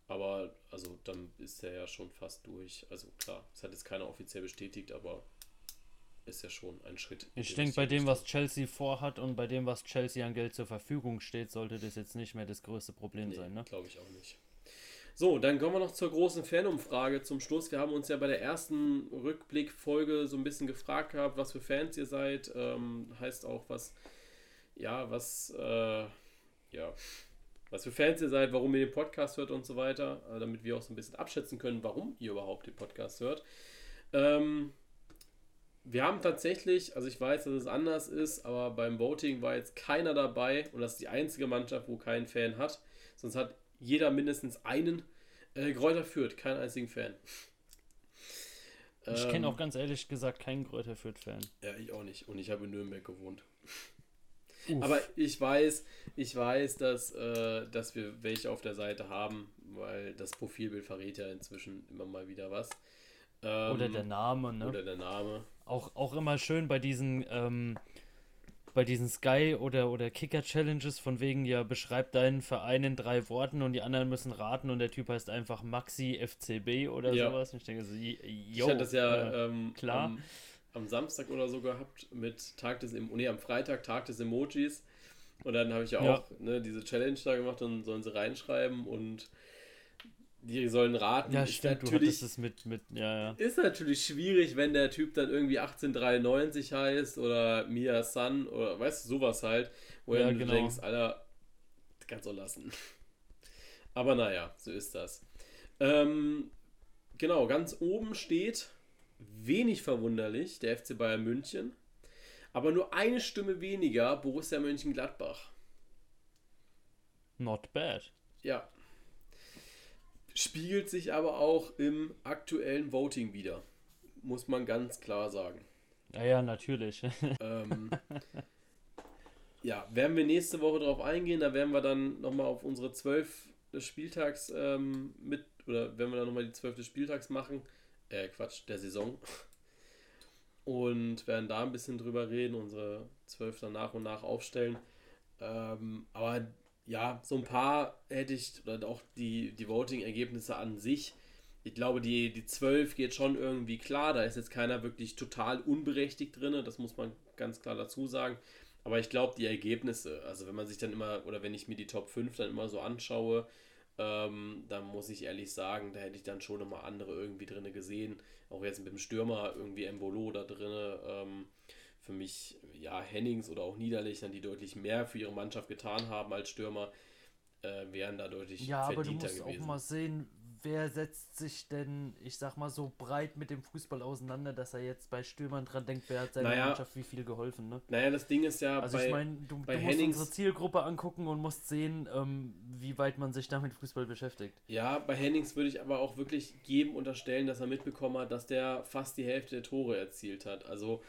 Aber also dann ist er ja schon fast durch. Also klar, es hat jetzt keiner offiziell bestätigt, aber ist ja schon ein Schritt. Ich denke, bei dem, was Chelsea vorhat und bei dem, was Chelsea an Geld zur Verfügung steht, sollte das jetzt nicht mehr das größte Problem nee, sein. Ne? Glaube ich auch nicht. So, dann kommen wir noch zur großen Fanumfrage zum Schluss. Wir haben uns ja bei der ersten Rückblickfolge so ein bisschen gefragt gehabt, was für Fans ihr seid. Ähm, heißt auch, was, ja, was, äh, ja, was für Fans ihr seid, warum ihr den Podcast hört und so weiter, äh, damit wir auch so ein bisschen abschätzen können, warum ihr überhaupt den Podcast hört. Ähm, wir haben tatsächlich, also ich weiß, dass es anders ist, aber beim Voting war jetzt keiner dabei und das ist die einzige Mannschaft, wo kein Fan hat. Sonst hat jeder mindestens einen. Äh, Kräuter führt, keinen einzigen Fan. Ich kenne ähm, auch ganz ehrlich gesagt keinen Kräuter Fürth-Fan. Ja, ich auch nicht. Und ich habe in Nürnberg gewohnt. Uff. Aber ich weiß, ich weiß, dass, äh, dass wir welche auf der Seite haben, weil das Profilbild verrät ja inzwischen immer mal wieder was. Ähm, Oder der Name, ne? Oder der Name. Auch, auch immer schön bei diesen, ähm, bei diesen Sky- oder, oder Kicker-Challenges, von wegen, ja, beschreib deinen Verein in drei Worten und die anderen müssen raten und der Typ heißt einfach Maxi FCB oder Ja. sowas. Und ich denke so, yo, ich hatte das ja äh, ähm, klar. Am, am Samstag oder so gehabt mit Tag des Em- nee, am Freitag Tag des Emojis. Und dann habe ich ja Ja. auch ne, diese Challenge da gemacht und sollen sie reinschreiben und die sollen raten. ja, Ist stimmt, du natürlich, hattest es mit, mit, ja, ja. ist natürlich schwierig, wenn der Typ dann irgendwie 1893 heißt oder Mia Sun oder weißt du, sowas halt, wo Ja, du genau. denkst, Alter, kannst du lassen. Aber naja, so ist das. Ähm, genau, ganz oben steht, wenig verwunderlich, der FC Bayern München, aber nur eine Stimme weniger Borussia Mönchengladbach. Not bad. Ja. Spiegelt sich aber auch im aktuellen Voting wieder. Muss man ganz klar sagen. Ja, ja, natürlich. Ähm, ja, werden wir nächste Woche darauf eingehen. Da werden wir dann nochmal auf unsere zwölf des Spieltags ähm, mit, oder werden wir dann nochmal die zwölf des Spieltags machen. Äh, Quatsch, der Saison. Und werden da ein bisschen drüber reden, unsere zwölf dann nach und nach aufstellen. Ähm, aber ja, so ein paar hätte ich, oder auch die, die Voting-Ergebnisse an sich. Ich glaube, die, die 12 geht schon irgendwie klar. Da ist jetzt keiner wirklich total unberechtigt drin. Das muss man ganz klar dazu sagen. Aber ich glaube, die Ergebnisse, also wenn man sich dann immer, oder wenn ich mir die Top 5 dann immer so anschaue, ähm, dann muss ich ehrlich sagen, da hätte ich dann schon nochmal andere irgendwie drin gesehen. Auch jetzt mit dem Stürmer irgendwie Embolo da drin. Ähm, für mich, ja, Hennings oder auch Niederlechner, die deutlich mehr für ihre Mannschaft getan haben als Stürmer, äh, wären da deutlich Ja, aber du verdienter musst gewesen. auch mal sehen, wer setzt sich denn, ich sag mal, so breit mit dem Fußball auseinander, dass er jetzt bei Stürmern dran denkt, wer hat seiner Naja. Mannschaft wie viel geholfen, ne? Naja, das Ding ist ja, Also bei, ich meine, du, bei du musst Hennings- unsere Zielgruppe angucken und musst sehen, ähm, wie weit man sich da mit Fußball beschäftigt. Ja, bei Hennings würde ich aber auch wirklich jedem unterstellen, dass er mitbekommen hat, dass der fast die Hälfte der Tore erzielt hat. Also,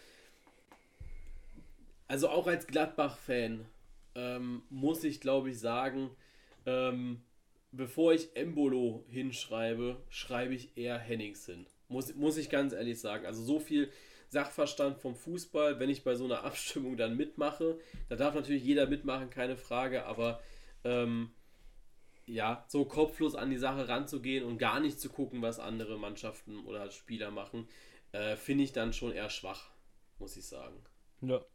also auch als Gladbach-Fan ähm, muss ich, glaube ich, sagen, ähm, bevor ich Embolo hinschreibe, schreibe ich eher Hennings hin. Muss, muss ich ganz ehrlich sagen. Also so viel Sachverstand vom Fußball, wenn ich bei so einer Abstimmung dann mitmache, da darf natürlich jeder mitmachen, keine Frage, aber ähm, ja, so kopflos an die Sache ranzugehen und gar nicht zu gucken, was andere Mannschaften oder Spieler machen, äh, finde ich dann schon eher schwach, muss ich sagen. Ja.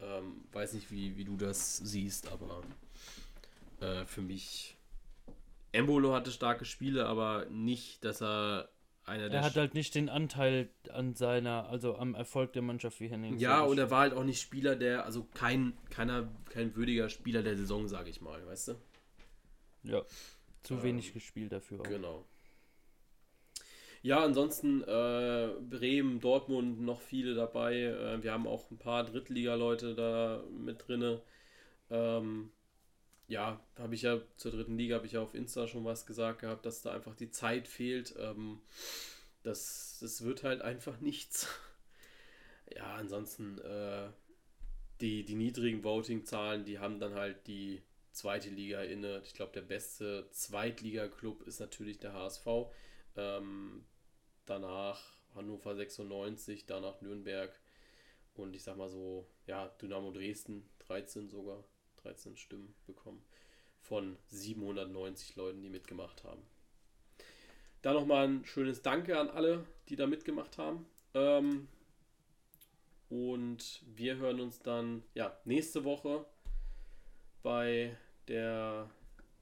Ähm, weiß nicht, wie, wie du das siehst, aber äh, für mich. Embolo hatte starke Spiele, aber nicht, dass er einer der. Er hat halt nicht den Anteil an seiner, also am Erfolg der Mannschaft wie Henning. ja, und er war halt auch nicht Spieler, der, also kein, keiner, kein würdiger Spieler der Saison, sage ich mal, weißt du? Ja. Zu Ähm, wenig gespielt dafür auch. Genau. Ja, ansonsten äh, Bremen, Dortmund, noch viele dabei. Äh, wir haben auch ein paar Drittliga-Leute da mit drinne. Ähm, ja, habe ich ja zur dritten Liga, habe ich ja auf Insta schon was gesagt gehabt, dass da einfach die Zeit fehlt. Ähm, das, das wird halt einfach nichts. Ja, ansonsten äh, die, die niedrigen Voting-Zahlen, die haben dann halt die zweite Liga inne. Ich glaube, der beste Zweitliga-Club ist natürlich der HSV. Ähm, danach Hannover 96, danach Nürnberg und ich sag mal so, ja, Dynamo Dresden 13 sogar, 13 Stimmen bekommen von 790 Leuten, die mitgemacht haben. Da nochmal ein schönes Danke an alle, die da mitgemacht haben. Ähm, und wir hören uns dann ja, nächste Woche bei der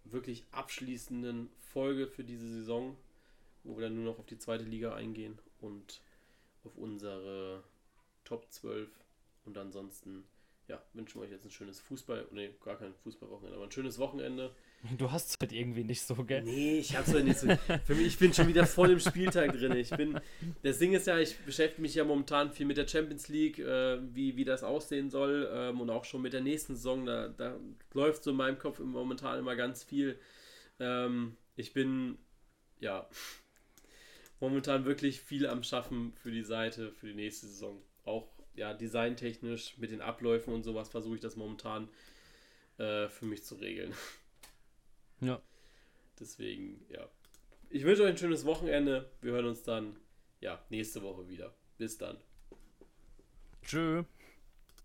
wirklich abschließenden Folge für diese Saison, wo wir dann nur noch auf die zweite Liga eingehen und auf unsere Top 12. Und ansonsten, ja, wünschen wir euch jetzt ein schönes Fußball, nee, gar kein Fußballwochenende, aber ein schönes Wochenende. Du hast es halt irgendwie nicht so, gell? Nee, ich hab's halt nicht so. Für mich, ich bin schon wieder voll im Spieltag drin. Ich bin. Das Ding ist ja, ich beschäftige mich ja momentan viel mit der Champions League, äh, wie, wie das aussehen soll ähm, und auch schon mit der nächsten Saison. Da, da läuft so in meinem Kopf momentan immer ganz viel. Ähm, ich bin ja momentan wirklich viel am Schaffen für die Seite für die nächste Saison. Auch ja designtechnisch mit den Abläufen und sowas versuche ich das momentan äh, für mich zu regeln. Ja. Deswegen, ja. Ich wünsche euch ein schönes Wochenende. Wir hören uns dann ja, nächste Woche wieder. Bis dann. Tschö.